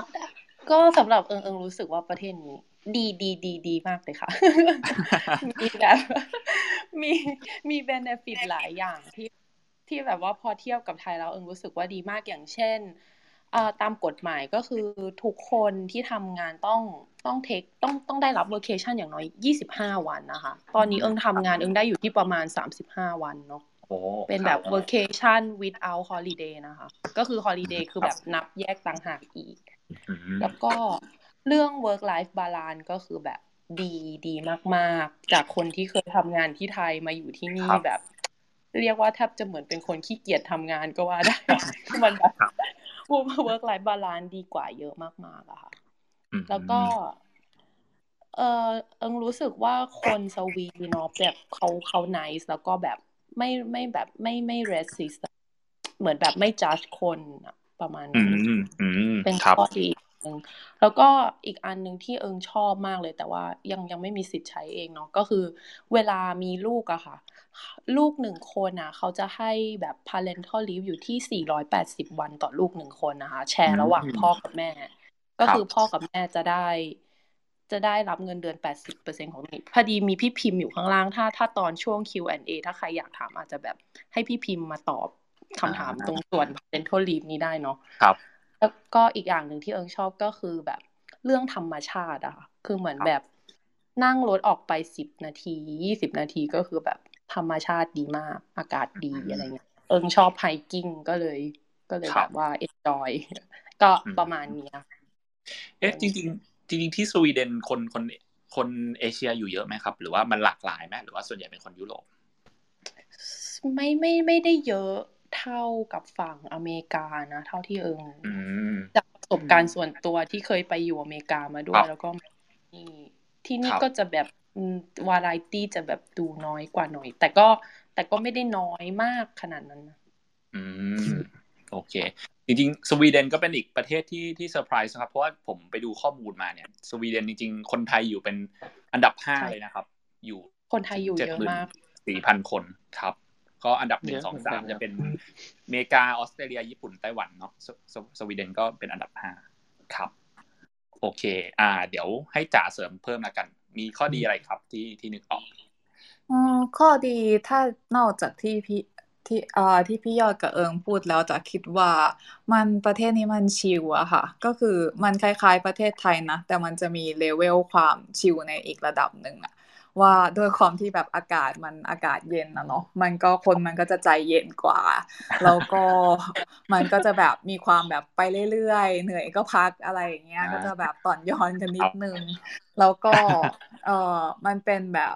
Speaker 2: ก็สำหรับเอิงเอิงรู้สึกว่าประเทศนี้ดีดีดีดีมากเลยค่ะ มีแบบมีมี benefit หลายอย่างที่ที่แบบว่าพอเทียบกับไทยแล้วเอิงรู้สึกว่าดีมากอย่างเช่นเอ่อตามกฎหมายก็คือทุกคนที่ทำงานต้องต้อง take ต้องต้องได้รับ vacation อย่างน้อย 25 วันนะคะ ตอนนี้เอิงทำงานเอิงได้อยู่ที่ประมาณ 35 วันเนาะ
Speaker 1: โอ้
Speaker 2: เป็นแบบ vacation without holiday นะคะ ก็คือ holiday คือแบบนับแยกต่างหากอีก
Speaker 1: อืม
Speaker 2: แล้วก็เรื่อง work life balance ก็คือแบบดีดีมาก ๆ จากคนที่เคยทำงานที่ไทยมาอยู่ที่นี่แบบ เรียกว่าแทบจะเหมือนเป็นคนขี้เกียจทำงานก็ว่าได้มันแบบ work life balance ดีกว่าเยอะมาก ๆอะค่ะ
Speaker 1: อืม
Speaker 2: แล้วก็เออเอิงรู้สึกว่าคนสวีเนาะแบบเขาเขา nice แล้วก็แบบ ไม่ไม่แบบไม่ไม่ racist อะเหมือนแบบไม่ judge คนอะประมาณ
Speaker 1: อื
Speaker 2: นี้
Speaker 1: มอืม
Speaker 2: เป็น
Speaker 1: ครับ
Speaker 2: ข้อดีหนึ่งแล้วก็อีกอันหนึ่งที่เอิงชอบมากเลย แต่ว่ายังยังไม่มีสิทธิ์ใช้เองเนาะก็คือ เวลามีลูกอะค่ะ ลูกหนึ่งคนอะเขาจะให้แบบ parental leave อยู่ที่ 480 วันต่อลูกหนึ่งคนนะคะ แชร์ระหว่างพ่อกับแม่ ก็คือพ่อกับแม่จะได้ จะได้รับเงินเดือน 80%ของนี้พอดีมีพี่พิมพ์อยู่ข้างล่าง ถ้าถ้าตอนช่วง Q&A ถ้าใครอยากถามอาจจะแบบให้พี่พิมพ์มาตอบคำถามตรงส่วน parental leave นี้ได้เนาะ
Speaker 1: ครับ
Speaker 2: แล้วก็อีกอย่างหนึ่งที่เอิงชอบก็คือแบบเรื่องธรรมชาติอะค่ะคือเหมือนแบบนั่งรถออกไปสิบนาทียี่สิบนาทีก็คือแบบธรรมชาติดีมาก อากาศดี
Speaker 1: อืม
Speaker 2: อะไรเงี้ย เอิงชอบไฮเอิงก็เลย ก็เลย
Speaker 1: ครั
Speaker 2: แบบบว่า enjoy ก็
Speaker 1: อืม
Speaker 2: ประมาณเนี้ย
Speaker 1: เอ๊ะจริงๆ จริงๆที่สวีเดนคนคนคนเอเชียอยู่เยอะไหมครับ หรือว่ามันหลากหลายไหมหรือว่าส่วนใหญ่เป็นคนยุโรป
Speaker 2: ไม่ไม่ไม่ได้เยอะเท่ากับฝั่งอเมริกานะ เท่าที่เอิง
Speaker 1: อืม
Speaker 2: จากประสบการณ์ส่วนตัวที่เคยไปอยู่อเมริกามาด้ว
Speaker 1: ครับ
Speaker 2: แล้วก็นี่ที่นี่
Speaker 1: ครับ
Speaker 2: ก็จะแบบวาไรตี้จะแบบดูน้อยกว่าหน่อย แต่ก็แต่ก็ไม่ได้น้อยมากขนาดนั้นนะ
Speaker 1: อืมโอเค จริงๆ สวีเดนก็เป็นอีกประเทศที่ที่เซอร์ไพรส์นะครับ เพราะว่าผมไปดูข้อมูลมาเนี่ย สวีเดนจริงๆ คนไทยอยู่เป็นอันดับห้า
Speaker 2: ใช่
Speaker 1: เลยนะครับ อยู่
Speaker 2: คนไทยอยู่เยอะมาก
Speaker 1: สี่พันคนครับ ก็อันดับหนึ่
Speaker 4: เย
Speaker 1: ง
Speaker 4: อะ
Speaker 1: สอง
Speaker 4: เหมือนกั
Speaker 1: สาม
Speaker 4: น
Speaker 1: จะเป็นอเมริกาออสเตรเลียญี่ปุ่นไต้หวันเนาะสสสวีเดนก็เป็นอันดับห้าครับ โอเค อ่า เดี๋ยวให้จ่าเสริมเพิ่มละกัน มีข้อดีอะไรครับที่ที่นึกออก
Speaker 3: อ๋อข้อดีถ้านอกจากที่พี่ ที่อ่าที่พี่ยอดกับเอิงพูดแล้วจะคิดว่ามันประเทศนี้มันชิลอะค่ะ ก็คือมันคล้ายๆประเทศไทยนะ แต่มันจะมีเลเวลความชิลในอีกระดับหนึ่งอะว่าด้วยความที่แบบอากาศมันอากาศเย็นนะเนาะมันก็คนมันก็จะใจเย็นกว่า แล้วก็มันก็จะแบบมีความแบบไปเรื่อยๆ เหนื่อยก็พักอะไรอย่างเงี้ยก็จะแบบต่อนย้อนกันนิดนึง แล้วก็เออมันเป็นแบบ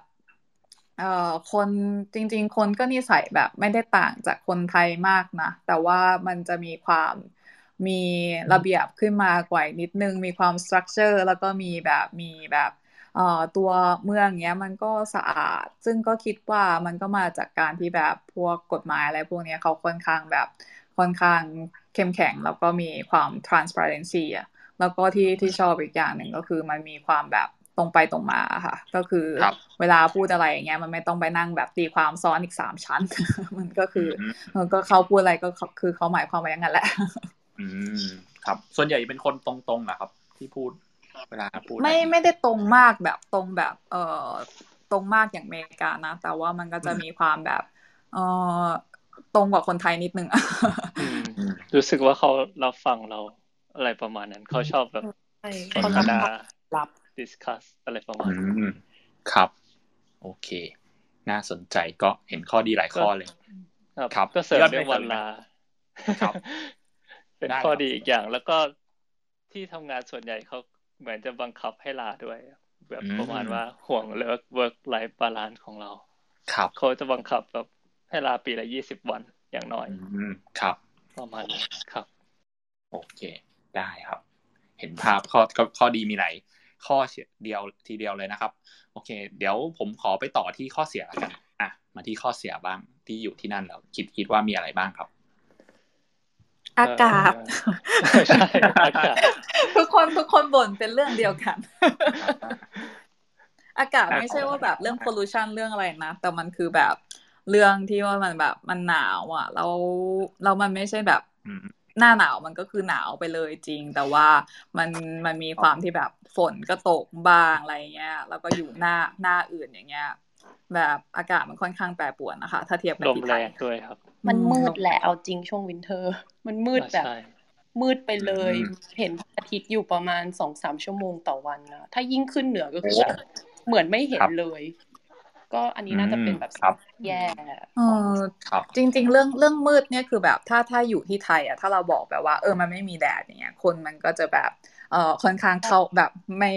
Speaker 3: เอ่อคนจริง ๆ คนก็นิสัยแบบไม่ได้ต่างจากคนไทยมากนะ แต่ว่ามันจะมีความมีระเบียบขึ้นมากว่านิดนึง มีความสตรัคเจอร์แล้วก็มีแบบมีแบบตัวเมืองเนี้ยมันก็สะอาด ซึ่งก็คิดว่ามันก็มาจากการที่แบบพวกกฎหมายอะไรพวกนี้เขาค่อนข้างแบบค่อนข้างเข้มแข็ง แล้วก็มีความ transparency อะแล้วก็ที่ที่ชอบอีกอย่างหนึ่งก็คือมันมีความแบบ รงไปตรงมาค่ะ ก็คือเวลาพูดอะไรอย่างเงี้ยมันไม่ต้องไปนั่งแบบตีความซ้อนอีกสามชั้น มันก็คือมันก็เขาพูดอะไรก็คือเขาหมายความว่าอย่างนั้นแหละ
Speaker 1: อืมครับ ส่วนใหญ่เป็นคนตรงๆอะครับ ที่พูดเวลาพูด
Speaker 3: ไม่ไม่ได้ตรงมากแบบตรงแบบ เอ่อตรงมากอย่างอเมริกานะ แต่ว่ามันก็จะมีความแบบ เอ่อตรงกว่าคนไทยนิดนึง
Speaker 4: รู้สึกว่าเขารับฟังเราอะไรประมาณนั้น เขาชอบแบบธรรมดารับ ดิสคัสอะไรประมาณ
Speaker 1: นี้ครับ โอเค น่าสนใจก็เห็นข้อดีหลายข้อเลย
Speaker 4: ครับ ก็เสริมเรื่องวันลาครับ เป็นข้อดีอีกอย่าง แล้วก็ที่ทำงานส่วนใหญ่เขาเหมือนจะบังคับให้ลาด้วย แบบประมาณว่าห่วงเลิก work life balance ของเรา
Speaker 1: ครับ
Speaker 4: เขาจะบังคับแบบให้ลาปีละยี่สิบวันอย่างน้อย
Speaker 1: ครับ
Speaker 4: ประมาณนี้ครับ
Speaker 1: โอเค ได้ครับ เห็นภาพข้อข้อดีมีหลาย ข้อเดียวทีเดียวเลยนะครับ โอเค เดี๋ยวผมขอไปต่อที่ข้อเสียแล้วกันอะมาที่ข้อเสียบ้างที่อยู่ที่นั่นแล้วคิดคิดว่ามีอะไรบ้างครับ
Speaker 3: อากาศใช่อากาศทุกคนทุกคนบ่นเป็นเรื่องเดียวกัน อากาศไม่ใช่ว่าแบบเรื่อง pollution เรื่องอะไรนะแต่มันคือแบบเรื่องที่ว่ามันแบบมันหนาวอะแล้วเรามันไม่ใช่แบบ หน้าหนาวมันก็คือหนาวไปเลยจริง แต่ว่ามันมันมีความที่แบบฝนก็ตกบ้างอะไรเงี้ย แล้วก็อยู่หน้าหน้าอื่นอย่างเงี้ย แบบอากาศมันค่อนข้างแปรปรวนนะคะ ถ้าเทียบกับ
Speaker 4: ที่ไทยด้วยครับ
Speaker 2: มันมืดแหละเอาจริงช่วง winter มันมืดแบบมืดไปเลย เห็นอาทิตย์อยู่ประมาณสองสามชั่วโมงต่อวันนะถ้ายิ่งขึ้นเหนือก็คือเหมือนไม่เห็นเลย ก็อันนี้น่าจะเป็นแบบแย่
Speaker 3: จริง ๆ เรื่องเรื่องมืดเนี่ยคือแบบถ้าถ้าอยู่ที่ไทยอะถ้าเราบอกแบบว่าเออมันไม่มีแดดอย่างเงี้ยคนมันก็จะแบบเอ่อค่อนข้างเข้าแบบไม่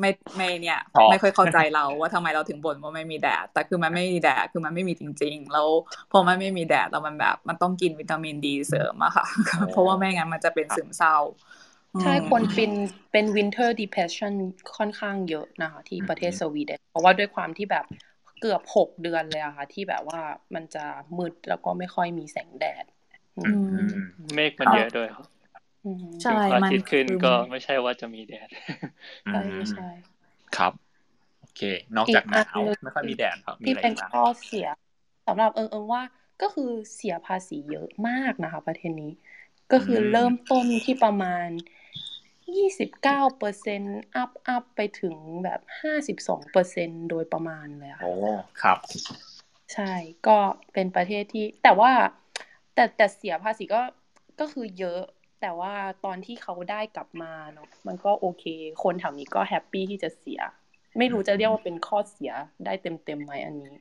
Speaker 3: ไม่ไม่เนี่ยไม่ค่อยเข้าใจเราว่าทำไมเราถึงบ่นว่าไม่มีแดด แต่คือมันไม่มีแดดคือมันไม่มีจริง ๆ แล้วพอมันไม่มีแดดแล้วมันแบบมันต้องกินวิตามินดีเสริมอะค่ะ เพราะว่าไม่งั้นมันจะเป็นซึมเศร้า
Speaker 2: ใช่คนเป็นเป็น winter depression ค่อนข้างเยอะนะคะที่ประเทศสวีเดนเพราะว่าด้วยความที่แบบ เกือบหกเดือนเลยอะค่ะ ที่แบบว่ามันจะมืดแล้วก็ไม่ค่อยมีแสงแดด
Speaker 4: เมฆมันเยอะด้วยครับใช่อาทิตย์ขึ้นก็ไม่ใช่ว่าจะมีแดด
Speaker 2: ใช่ใช่
Speaker 1: ครับ โอเค นอกจากหนาวไม่ค่อยมีแดดครับ
Speaker 2: ที่เป็นข้อเสียสำหรับเอิงเอิงว่าก็คือเสียภาษีเยอะมากนะคะ ประเทศนี้ ก็คือเริ่มต้นที่ประมาณ ยี่สิบเก้าเปอร์เซ็นต์ up up ไปถึงแบบห้าสิบสองเปอร์เซ็นต์โดยประมาณเลยค่ะ
Speaker 1: โอ้ครับ
Speaker 2: ใช่ก็เป็นประเทศที่ แต่ว่าแต่แต่เสียภาษีก็ก็คือเยอะ แต่ว่าตอนที่เขาได้กลับมาเนาะมันก็โอเค คนแถวนี้ก็ happy ที่จะเสีย ไม่รู้จะเรียกว่าเป็นข้อเสียได้เต็มเต็มไหมอันนี้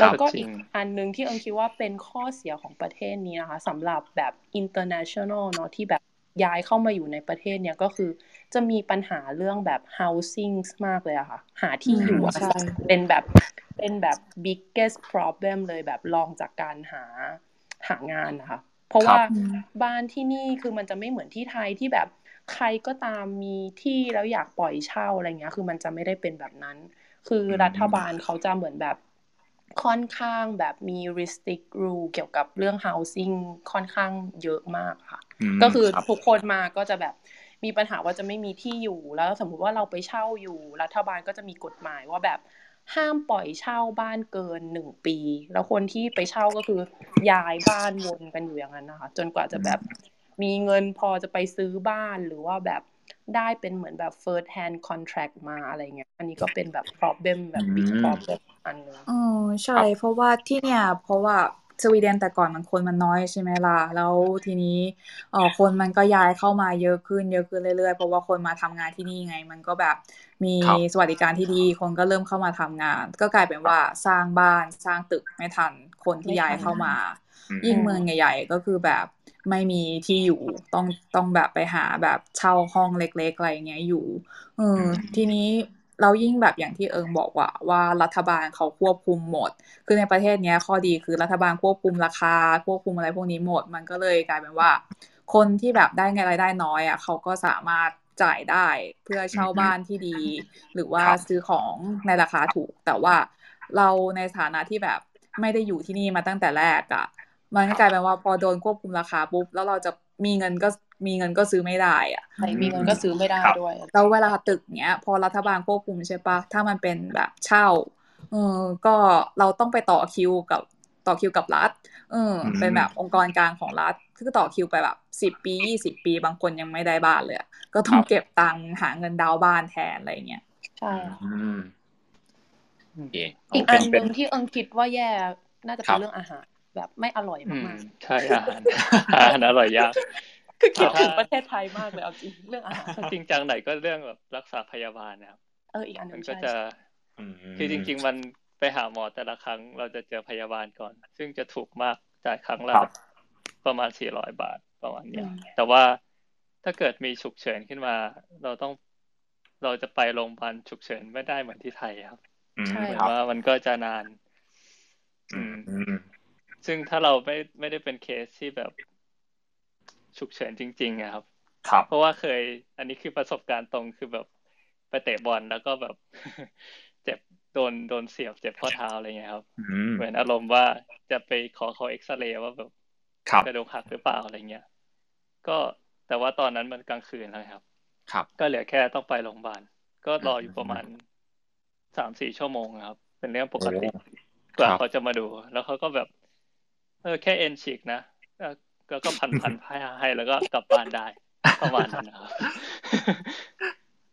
Speaker 2: แล้วก็อีกอันหนึ่งที่เอิงคิดว่าเป็นข้อเสียของประเทศนี้นะคะสำหรับแบบ international เนาะที่แบบ ย้ายเข้ามาอยู่ในประเทศเนี่ยก็คือ จะมีปัญหาเรื่องแบบ housing มากเลยอะค่ะ หาที่อยู่เป็นแบบเป็นแบบ biggest problem เลยแบบลองจากการหาหางานนะคะ เพราะว่าบ้านที่นี่คือมันจะไม่เหมือนที่ไทยที่แบบใครก็ตามมีที่แล้วอยากปล่อยเช่าอะไรเงี้ย คือมันจะไม่ได้เป็นแบบนั้น คือรัฐบาลเขาจะเหมือนแบบ ค่อนข้างแบบมี restrict rule เกี่ยวกับเรื่อง housing ค่อนข้างเยอะมากค่ะ ก็คือทุกคนมาก็จะแบบมีปัญหาว่าจะไม่มีที่อยู่แล้วสมมุติว่าเราไปเช่าอยู่ รัฐบาลก็จะมีกฎหมายว่าแบบห้ามปล่อยเช่าบ้านเกินหนึ่งปี แล้วคนที่ไปเช่าก็คือย้ายบ้านวนกันอยู่อย่างนั้นนะคะ จนกว่าจะแบบมีเงินพอจะไปซื้อบ้านหรือว่าแบบ ได้เป็นเหมือนแบบ first hand contract มาอะไรเงี้ย อันนี้ก็เป็นแบบ problem แบบ big problem อันนึง
Speaker 3: อ๋อใช่ เพราะว่าที่เนี่ย เพราะว่าสวีเดนแต่ก่อนมันคนมันน้อยใช่ไหมล่ะ แล้วทีนี้เออคนมันก็ย้ายเข้ามาเยอะขึ้นเยอะขึ้นเรื่อยๆ เพราะว่าคนมาทำงานที่นี่ไง มันก็แบบมีสวัสดิการที่ดี คนก็เริ่มเข้ามาทำงาน ก็กลายเป็นว่าสร้างบ้านสร้างตึกไม่ทันคนที่ย้ายเข้ามา ยิ่งเมืองใหญ่ ๆ ก็คือแบบ ไม่มีที่อยู่ต้องต้องแบบไปหาแบบเช่าห้องเล็กๆอะไรเงี้ยอยู่เออทีนี้เรายิ่งแบบอย่างที่เอิงบอกว่าว่ารัฐบาลเขาควบคุมหมด คือในประเทศเนี้ยข้อดีคือรัฐบาลควบคุมราคา ควบคุมอะไรพวกนี้หมด มันก็เลยกลายเป็นว่า คนที่แบบได้เงินรายได้น้อยอะเขาก็สามารถจ่ายได้เพื่อเช่าบ้านที่ดี หรือว่าซื้อของในราคาถูก แต่ว่าเราในฐานะที่แบบไม่ได้อยู่ที่นี่มาตั้งแต่แรกอะ มันกลายเป็นว่าพอโดนควบคุมราคาปุ๊บแล้วเราจะมีเงินก็มีเงินก็ซื้อไม่ได้อะ
Speaker 2: ใช่มีเงินก็ซื้อไม่ได้ด้วย
Speaker 3: แล้วเวลาตึกเนี้ย พอรัฐบาลควบคุมใช่ปะถ้ามันเป็นแบบเช่าเออก็เราต้องไปต่อคิวกับต่อคิวกับรัฐเออเป็นแบบองค์กรกลางของรัฐคือต่อคิวไปแบบสิบปียี่สิบปีบางคนยังไม่ได้บ้านเลยก็ต้องเก็บตังค์หาเงินดาวบ้านแทนอะไรเงี้ย
Speaker 2: ใช่
Speaker 1: อี
Speaker 2: กอันหนึ่งที่เอิงคิดว่าแย่น่าจะเป็นเรื่องอาหาร แบบไม่อร่อยมาก
Speaker 4: ๆใช่อาหารอาหารอร่อยยาก
Speaker 2: คือคิดถึงประเทศไทยมากเลยเอาจริงเรื่องอาหาร
Speaker 4: จริงจังไหนก็เรื่องแบบรักษาพยาบาลนะครับ
Speaker 2: เอออีกอันนึง
Speaker 4: ก็จะคือจริง ๆ มันไปหาหมอแต่ละครั้งเราจะเจอพยาบาลก่อน ซึ่งจะถูกมากจ่ายครั้งละประมาณสี่ร้อยบาทประมาณนี้แต่ว่าถ้าเกิดมีฉุกเฉินขึ้นมา เราต้องเราจะไปโรงพยาบาลฉุกเฉินไม่ได้เหมือนที่ไทยครับ
Speaker 2: ใช่
Speaker 4: ว่ามันก็จะนานอืม ซึ่งถ้าเราไม่ไม่ได้เป็นเคสที่แบบฉุกเฉินจริงๆอะครับ
Speaker 1: ครับ
Speaker 4: เพราะว่าเคย อันนี้คือประสบการณ์ตรงคือแบบไปเตะบอลแล้วก็แบบ เจ็บโดนโดนเสียบเจ็บข้อเท้าอะไรเงี้ยครับเหมือนอารมณ์ว่าจะไปขอเขาเอ็กซเรย์ว่าแบบกระดูกหักหรือเปล่าอะไรเงี้ย ก็แต่ว่าตอนนั้นมันกลางคืนแล้วครับ
Speaker 1: ครับ
Speaker 4: ก็เหลือแค่ต้องไปโรงพยาบาล ก็รออยู่ประมาณสามสี่ชั่วโมงครับ เป็นเรื่องปกติกว่าเขาจะมาดู แล้วเขาก็แบบ เออแค่เอ็นฉีกนะก็ก็พันพันให้ให้แล้วก็กลับบ้านได้ประมาณนั้นนะครับ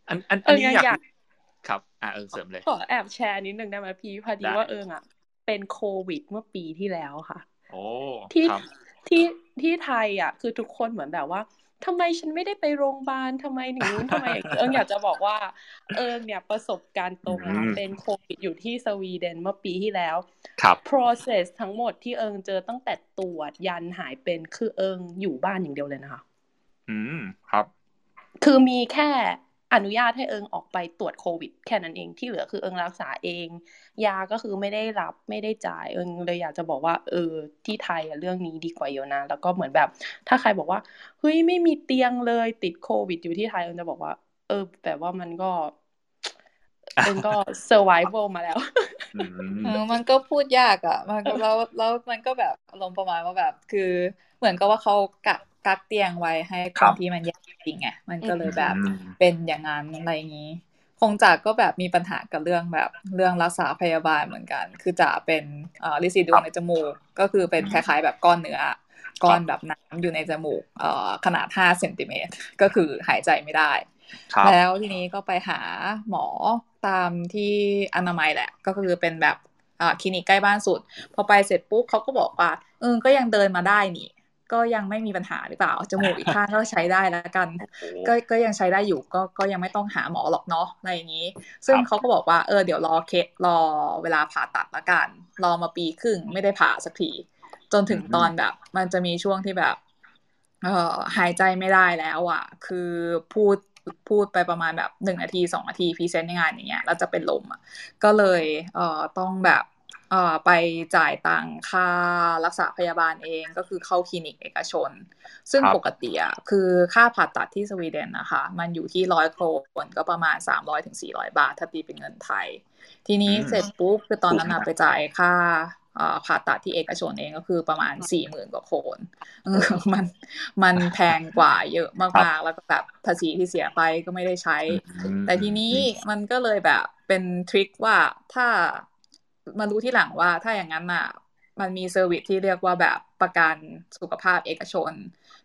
Speaker 1: อันอันอันนี้อยากครับ อ่าเออเสริมเลย
Speaker 2: ขอแอบแชร์นิดนึงได้ไหมพี่พอดีว่าเอิงอะ เป็นโควิดเมื่อปีที่แล้วค่ะ
Speaker 1: โอ้
Speaker 2: ที่ที่ที่ไทยอะ คือทุกคนเหมือนแบบว่า ทำไมฉันไม่ได้ไปโรงพยาบาลทำไมหนูทำไมเอิงอยากจะบอกว่า เอิงเนี่ยประสบการณ์ตรงนะเป็นโควิดอยู่ที่สวีเดนเมื่อปีที่แล้ว
Speaker 1: ครับ
Speaker 2: process ทั้งหมดที่เอิงเจอตั้งแต่ตรวจยันหายเป็นคือเอิงอยู่บ้านอย่างเดียวเลยนะคะ
Speaker 1: อืมครับ
Speaker 2: คือมีแค่ อนุญาตให้เอิงออกไปตรวจโควิด แค่นั้นเองที่เหลือคือเอิงรักษาเอง ยาก็คือไม่ได้รับไม่ได้จ่ายเอิงเลยอยากจะบอกว่า เออที่ไทยอะเรื่องนี้ดีกว่าเยอะนะแล้วก็เหมือนแบบ ถ้าใครบอกว่าเฮ้ยไม่มีเตียงเลยติดโควิด อยู่ที่ไทยเอิงจะบอกว่า เออ แต่ว่ามันก็เอิงก็เซอร์ไวโวมาแล้ว
Speaker 3: มันก็พูดยากอะ มันก็แล้วแล้วมันก็แบบอารมณ์ประมาณว่าแบบ คือเหมือนกับว่าเขากะกักเตียงไว้ให้คนที่มันยากจ ริงไงมันก็เลยแบบเป็นอย่างนั้นอะไรอย่างนี้ คงจากก็แบบมีปัญหากับเรื่องแบบเรื่องรักษาพยาบาลเหมือนกัน คือจะเป็นอ่าลิซิดูในจมูก ก็คือเป็นคล้ายๆ แบบก้อนเนื้อก้อนแบบน้ำอยู่ในจมูกเอ่อขนาดห้าเซนติเมตรก็คือหายใจไม่ได้ แล้วทีนี้ก็ไปหาหมอตามที่อนามัยแหละ ก็คือเป็นแบบคลินิกใกล้บ้านสุด พอไปเสร็จปุ๊บเขาก็บอกว่าเออก็ยังเดินมาได้นี่ ก็ยังไม่มีปัญหาหรือเปล่า จมูกอีกข้างก็ใช้ได้แล้วกัน ก็ก็ยังใช้ได้อยู่ก็ก็ยังไม่ต้องหาหมอหรอกเนาะอะไรอย่างนี้ ซึ่งเขาก็บอกว่าเออเดี๋ยวรอเคสรอเวลาผ่าตัดละกัน รอมาปีครึ่งไม่ได้ผ่าสักทีจนถึงตอนแบบ มันจะมีช่วงที่แบบเออหายใจไม่ได้แล้วอะ คือพูดพูดไปประมาณแบบหนึ่งนาทีสองนาทีพรีเซนต์ในงานอย่างเงี้ยแล้วจะเป็นลมอะก็เลยเอ่อต้องแบบเอ่อ ไปจ่ายตังค่ารักษาพยาบาลเองก็คือเข้าคลินิกเอกชน ซึ่งปกติอะคือค่าผ่าตัดที่สวีเดนนะคะ มันอยู่ที่ร้อยโครนก็ประมาณสามร้อยถึงสี่ร้อยบาท ถ้าตีเป็นเงินไทย ทีนี้เสร็จปุ๊บคือตอนนั้นไปจ่ายค่าผ่าตัดที่เอกชนเองก็คือประมาณสี่หมื่นกว่าโคนมันมันแพงกว่าเยอะมากๆ แล้วก็แบบภาษีที่เสียไปก็ไม่ได้ใช้ แต่ทีนี้มันก็เลยแบบเป็น trick ว่าถ้า มารู้ที่หลังว่าถ้าอย่างนั้นอะมันมี service ที่เรียกว่าแบบประกันสุขภาพเอกชน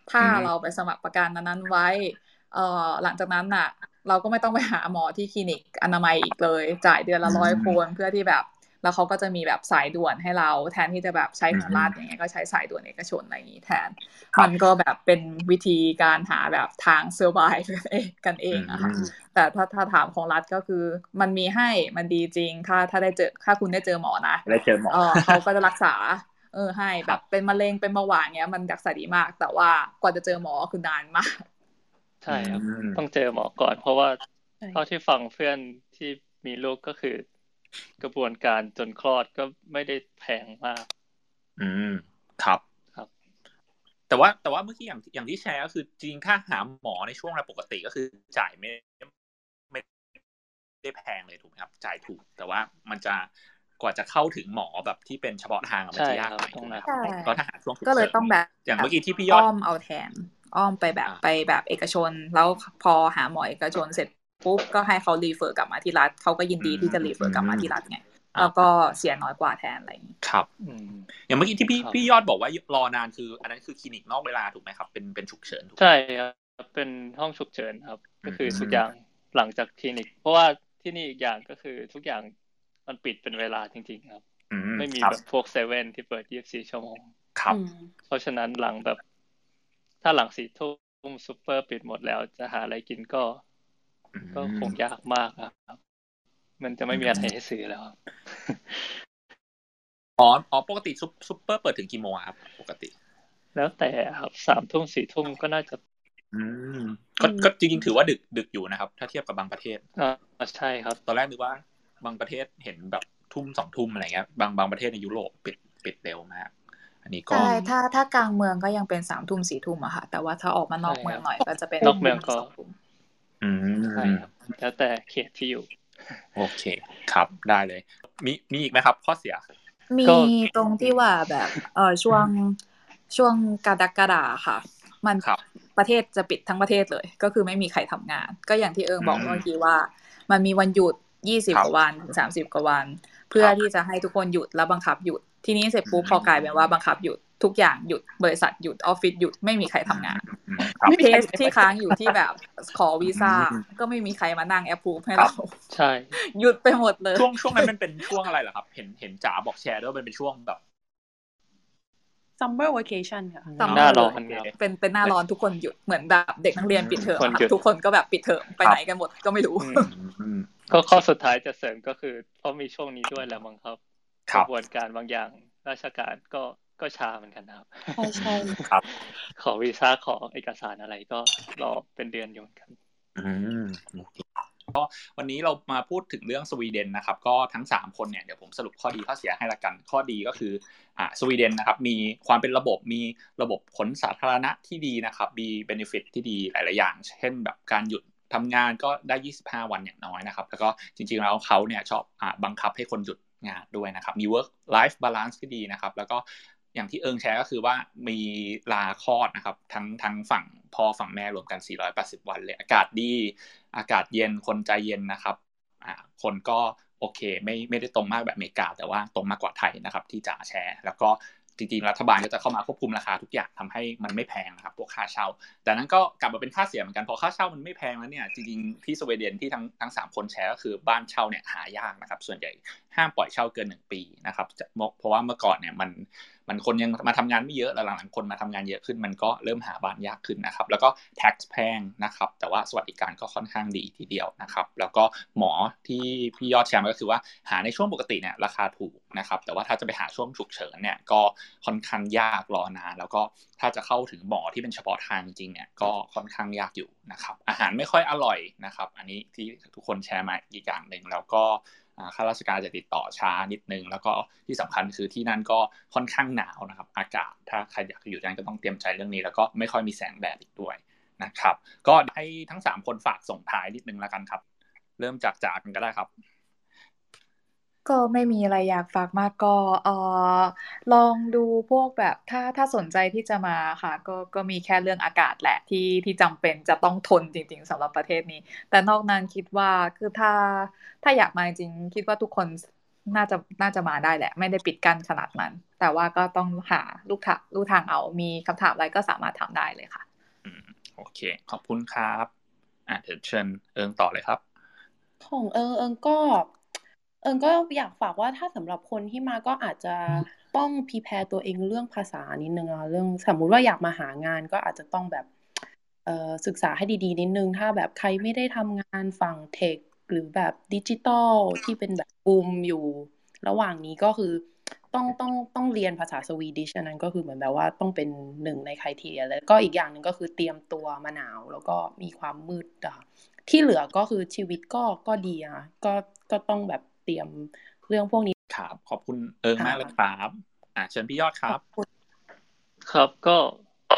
Speaker 3: ถ้าเราไปสมัครประกันนั้นไว้เอ่อหลังจากนั้นน่ะ เราก็ไม่ต้องไปหาหมอที่คลินิกอนามัยอีกเลย จ่ายเดือนละร้อยโครนเพื่อที่แบบ แล้วเขาก็จะมีแบบสายด่วนให้เรา แทนที่จะแบบใช้ของรัฐอย่างเงี้ยก็ใช้สายด่วนเอกชนอะไรอย่างงี้แทน มันก็แบบเป็นวิธีการหาแบบทางเซอร์ไวกันเองอะค่ะแต่ถ้าถ้าถามของรัฐก็คือ มันมีให้มันดีจริง ถ้าถ้าได้เจอถ้าคุณได้เจอหมอนะ
Speaker 1: ได้เจอหมอ
Speaker 3: เขาก็จะรักษาเออให้แบบเป็นมะเร็งเป็นเบาหวานเงี้ยมันรักษาดีมาก แต่ว่ากว่าจะเจอหมอคือนานมาก
Speaker 4: ใช่ครับต้องเจอหมอก่อน เพราะว่าเท่าที่ฟังเพื่อนที่มีลูกก็คือ กระบวนการจนคลอดก็ไม่ได้แพงมาก
Speaker 1: อืม ครับ
Speaker 4: ครับ
Speaker 1: แต่ว่าแต่ว่าเมื่อกี้อย่างอย่างที่แชร์ก็คือจริงค่าหาหมอในช่วงเวลาปกติก็คือจ่ายไม่ไม่ได้แพงเลยถูกไหมครับ จ่ายถูก แต่ว่ามันจะกว่าจะเข้าถึงหมอแบบที่เป็นเฉพาะทางมันจะยากหน่อยก็ถ้าหาช่วง
Speaker 3: ก็เลยต้องแบบ
Speaker 1: อย่างเมื่อกี้ที่พี่ยอด
Speaker 3: อ้อมเอาแทน อ้อมไปแบบไปแบบเอกชน แล้วพอหาหมอเอกชนเสร็จ ปุ๊บก็ให้เขา refer กลับมาที่รัฐเขาก็ยินดีที่จะ refer กลับมาที่รัฐไงแล้วก็เสียน้อยกว่าแทนอะไรอย่างนี้
Speaker 1: ครับอย่างเมื่อกี้ที่พี่พี่ยอดบอกว่ารอนานคือ อันนั้นคือคลินิกนอกเวลาถูกไหมครับ เป็นเป็นฉุกเฉิน
Speaker 4: ใช่ครับเป็นห้องฉุกเฉินครับ ก็คือทุกอย่างหลังจากคลินิก เพราะว่าที่นี่อีกอย่างก็คือทุกอย่างมันปิดเป็นเวลาจริง ๆ ครับไม่มีแบบพวกเซเว่นที่เปิดยี่สิบสี่ชั่วโมง
Speaker 1: ครับ
Speaker 4: เพราะฉะนั้นหลังแบบ ถ้าหลังสี่ทุ่มซูเปอร์ปิดหมดแล้วจะหาอะไรกินก็ ก็คงยากมากครับ มันจะไม่มีอะไรให้ซื้อแล้ว
Speaker 1: อ๋ออ๋อปกติซุปเปอร์เปิดถึงกี่โมงครับปกติ
Speaker 4: แล้วแต่ครับสามทุ่มสี่ทุ่มก็น่าจะ
Speaker 1: อืมก็ก็จริงๆถือว่าดึกดึกอยู่นะครับ ถ้าเทียบกับบางประเทศ
Speaker 4: อ่าใช่ครับ
Speaker 1: ตอนแรกนึกว่า บางประเทศเห็นแบบทุ่มสองทุ่มอะไรเงี้ยบางบางประเทศในยุโรปปิดปิดเร็วมาก อันนี้ก็ใช่
Speaker 3: ถ้าถ้ากลางเมืองก็ยังเป็นสามทุ่มสี่ทุ่มอะค่ะ แต่ว่าถ้าออกมานอกเมืองหน่อยก็จะเป็น
Speaker 4: นอกเมืองก็
Speaker 1: อื
Speaker 4: มใช่ครับแล้วแต่เขตที่อยู่
Speaker 1: โอเค ครับได้เลย มีมีอีกไหมครับ ข้อเสีย
Speaker 3: มีตรงที่ว่าแบบเออช่วงช่วงกรกฎาค่ะ มันประเทศจะปิดทั้งประเทศเลย ก็คือไม่มีใครทำงาน ก็อย่างที่เอิงบอกเมื่อกี้ว่า มันมีวันหยุดยี่สิบกว่าวันถึงสามสิบกว่าวัน เพื่อที่จะให้ทุกคนหยุดแล้วบังคับหยุด ทีนี้เสร็จปุ๊บพอกลายเป็นว่าบังคับหยุดทุกอย่างหยุดบริษัทหยุดออฟฟิศหยุดไม่มีใครทำงาน เพจที่ค้างอยู่ที่แบบขอวีซ่าก็ไม่มีใครมานั่งแอปพูให้เรา
Speaker 4: ใช่
Speaker 3: หยุดไปหมดเลย
Speaker 1: ช่วงช่วงนั้นมันเป็นช่วงอะไรเหรอครับ เห็นเห็นจ๋าบอกแชร์ด้วยมันเป็นช่วงแบบ
Speaker 2: summer vacation ค่ะ
Speaker 4: หน้าร้อน
Speaker 3: เป็นเป็นหน้าร้อนทุกคนหยุดเหมือนแบบเด็กนักเรียนปิดเทอมทุกคนก็แบบปิดเทอมไปไหนกันหมดก็ไม่รู้
Speaker 4: ก็ข้อสุดท้ายจะเสริมก็คือเพราะมีช่วงนี้ด้วยแหละมั้งครับกระบวนการบางอย่าง ราชการก็ ก็ช้าเหมือนกันนะครับ
Speaker 2: ใช่ใช่
Speaker 1: ครับ
Speaker 4: ขอวีซ่าขอเอกสารอะไรก็รอเป็นเดือนอยู่กัน
Speaker 1: อืมก็วันนี้เรามาพูดถึงเรื่องสวีเดนนะครับ ก็ทั้งสามคนเนี่ยเดี๋ยวผมสรุปข้อดีข้อเสียให้ละกัน ข้อดีก็คืออ่าสวีเดนนะครับ มีความเป็นระบบมีระบบขนสาธารณะที่ดีนะครับ มีเบนฟิตที่ดีหลาย ๆ อย่าง เช่นแบบการหยุดทำงานก็ได้ 25 วันอย่างน้อยนะครับ แล้วก็จริง ๆ แล้วเขาเนี่ยชอบอบังคับให้คนหยุดงานด้วยนะครับ มี work life balance ที่ดีนะครับ แล้วก็ อย่างที่เอิงแชร์ก็คือว่ามีลาคลอดนะครับ ทั้งทั้งฝั่งพ่อฝั่งแม่รวมกัน 480 วันเลยอากาศดี อากาศเย็นคนใจเย็นนะครับอ่าคนก็โอเคไม่ไม่ได้ตรงมากแบบอเมริกา แต่ว่าตรงมากกว่าไทยนะครับ ที่จะแชร์ แล้วก็จริงๆรัฐบาลก็จะเข้ามาควบคุมราคาทุกอย่างทำให้มันไม่แพงนะครับพวกค่าเช่า แต่นั้นก็กลับมาเป็นค่าเสียเหมือนกันพอค่าเช่ามันไม่แพงแล้วเนี่ยจริงๆที่สวีเดนที่ทั้งทั้งสามคนแชร์ก็คือบ้านเช่าเนี่ยหายากนะครับส่วนใหญ่ ห้ามปล่อยเช่าเกินหนึ่งปีนะครับเพราะว่าเมื่อก่อนเนี่ยมันมันคนยังมาทำงานไม่เยอะแล้วหลังๆคนมาทำงานเยอะขึ้น มันก็เริ่มหาบ้านยากขึ้นนะครับ แล้วก็ tax แพงนะครับ แต่ว่าสวัสดิการก็ค่อนข้างดีทีเดียวนะครับ แล้วก็หมอที่พี่ยอดแชร์ก็คือว่าหาในช่วงปกติเนี่ยราคาถูกนะครับ แต่ว่าถ้าจะไปหาช่วงฉุกเฉินเนี่ยก็ค่อนข้างยากรอนาน แล้วก็ถ้าจะเข้าถึงหมอที่เป็นเฉพาะทางจริงเนี่ยก็ค่อนข้างยากอยู่นะครับ อาหารไม่ค่อยอร่อยนะครับ อันนี้ที่ทุกคนแชร์มาอีกอย่างหนึ่งแล้วก็ ข้าราชการจะติดต่อช้านิดนึง แล้วก็ที่สำคัญคือที่นั่นก็ค่อนข้างหนาวนะครับ อากาศถ้าใครอยากอยู่ที่นั่นก็ต้องเตรียมใจเรื่องนี้ แล้วก็ไม่ค่อยมีแสงแดดอีกด้วยนะครับ ก็ให้ทั้งสามคนฝากส่งท้ายนิดนึงแล้วกันครับ เริ่มจากจากกันก็ได้ครับ
Speaker 3: ก็ไม่มีอะไรอยากฝากมากก็เออลองดูพวกแบบถ้าถ้าสนใจที่จะมาค่ะ ก็ก็มีแค่เรื่องอากาศแหละที่ที่จำเป็นจะต้องทนจริง ๆสำหรับประเทศนี้ แต่นอกนั้นคิดว่าคือถ้าถ้าอยากมาจริง คิดว่าทุกคนน่าจะน่าจะมาได้แหละ ไม่ได้ปิดกั้นขนาดนั้น แต่ว่าก็ต้องหาลูกทางลูกทางเอามีคำถามอะไรก็สามารถถามได้เลยค่ะ
Speaker 1: อืมโอเค ขอบคุณครับ อะเดี๋ยวเชิญเอิงต่อเลยครับ
Speaker 2: ของเอิงเอิงก็ เอิงก็อยากฝากว่าถ้าสำหรับคนที่มาก็อาจจะต้อง prepare ตัวเองเรื่องภาษานิดนึงอะเรื่องสมมุติว่าอยากมาหางานก็อาจจะต้องแบบเอ่อศึกษาให้ดีๆ นิดนึง ถ้าแบบใครไม่ได้ทำงานฝั่ง tech หรือแบบดิจิตอลที่เป็นแบบบูมอยู่ ระหว่างนี้ก็คือต้องต้องต้องเรียนภาษา Swedish อันนั้นก็คือเหมือนแบบว่าต้องเป็นหนึ่งใน criteria แล้วก็อีกอย่างหนึ่งก็คือเตรียมตัวมาหนาว แล้วก็มีความมืดอะที่เหลือก็คือชีวิตก็ก็ดีอะก็ก็ต้องแบบ เตรียมเรื่องพวกนี้
Speaker 1: ครับขอบคุณเอิงมากเลยครับอ่าเชิญพี่ยอดครับ
Speaker 4: ครับก็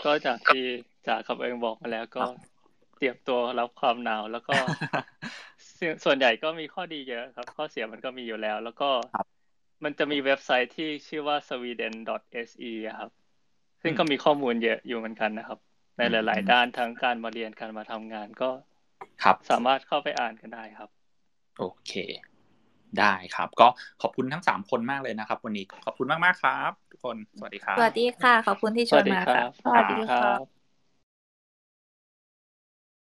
Speaker 4: ก็จากที่จากคำเอิงบอกมาแล้วก็เตรียมตัวรับความหนาวแล้วก็ ส่วนใหญ่ก็มีข้อดีเยอะครับ ข้อเสียมันก็มีอยู่แล้ว แล้วก็มันจะมีเว็บไซต์ที่ชื่อว่า sweden.se ครับ ซึ่งก็มีข้อมูลเยอะอยู่เหมือนกันนะครับ ในหลาย ๆ ด้านทั้งการมาเรียนการมาทำงานก็
Speaker 1: ครับ
Speaker 4: สามารถเข้าไปอ่านกันได้ครับ
Speaker 1: โอเค ได้ครับ ก็ขอบคุณทั้งสามคนมากเลยนะครับ วันนี้ขอบคุณมากๆครับ ทุกคนสวัสดีครับ
Speaker 3: สวัสดีค่ะ ขอบคุณที่ชวนมา
Speaker 4: ครับสวัสดีครับ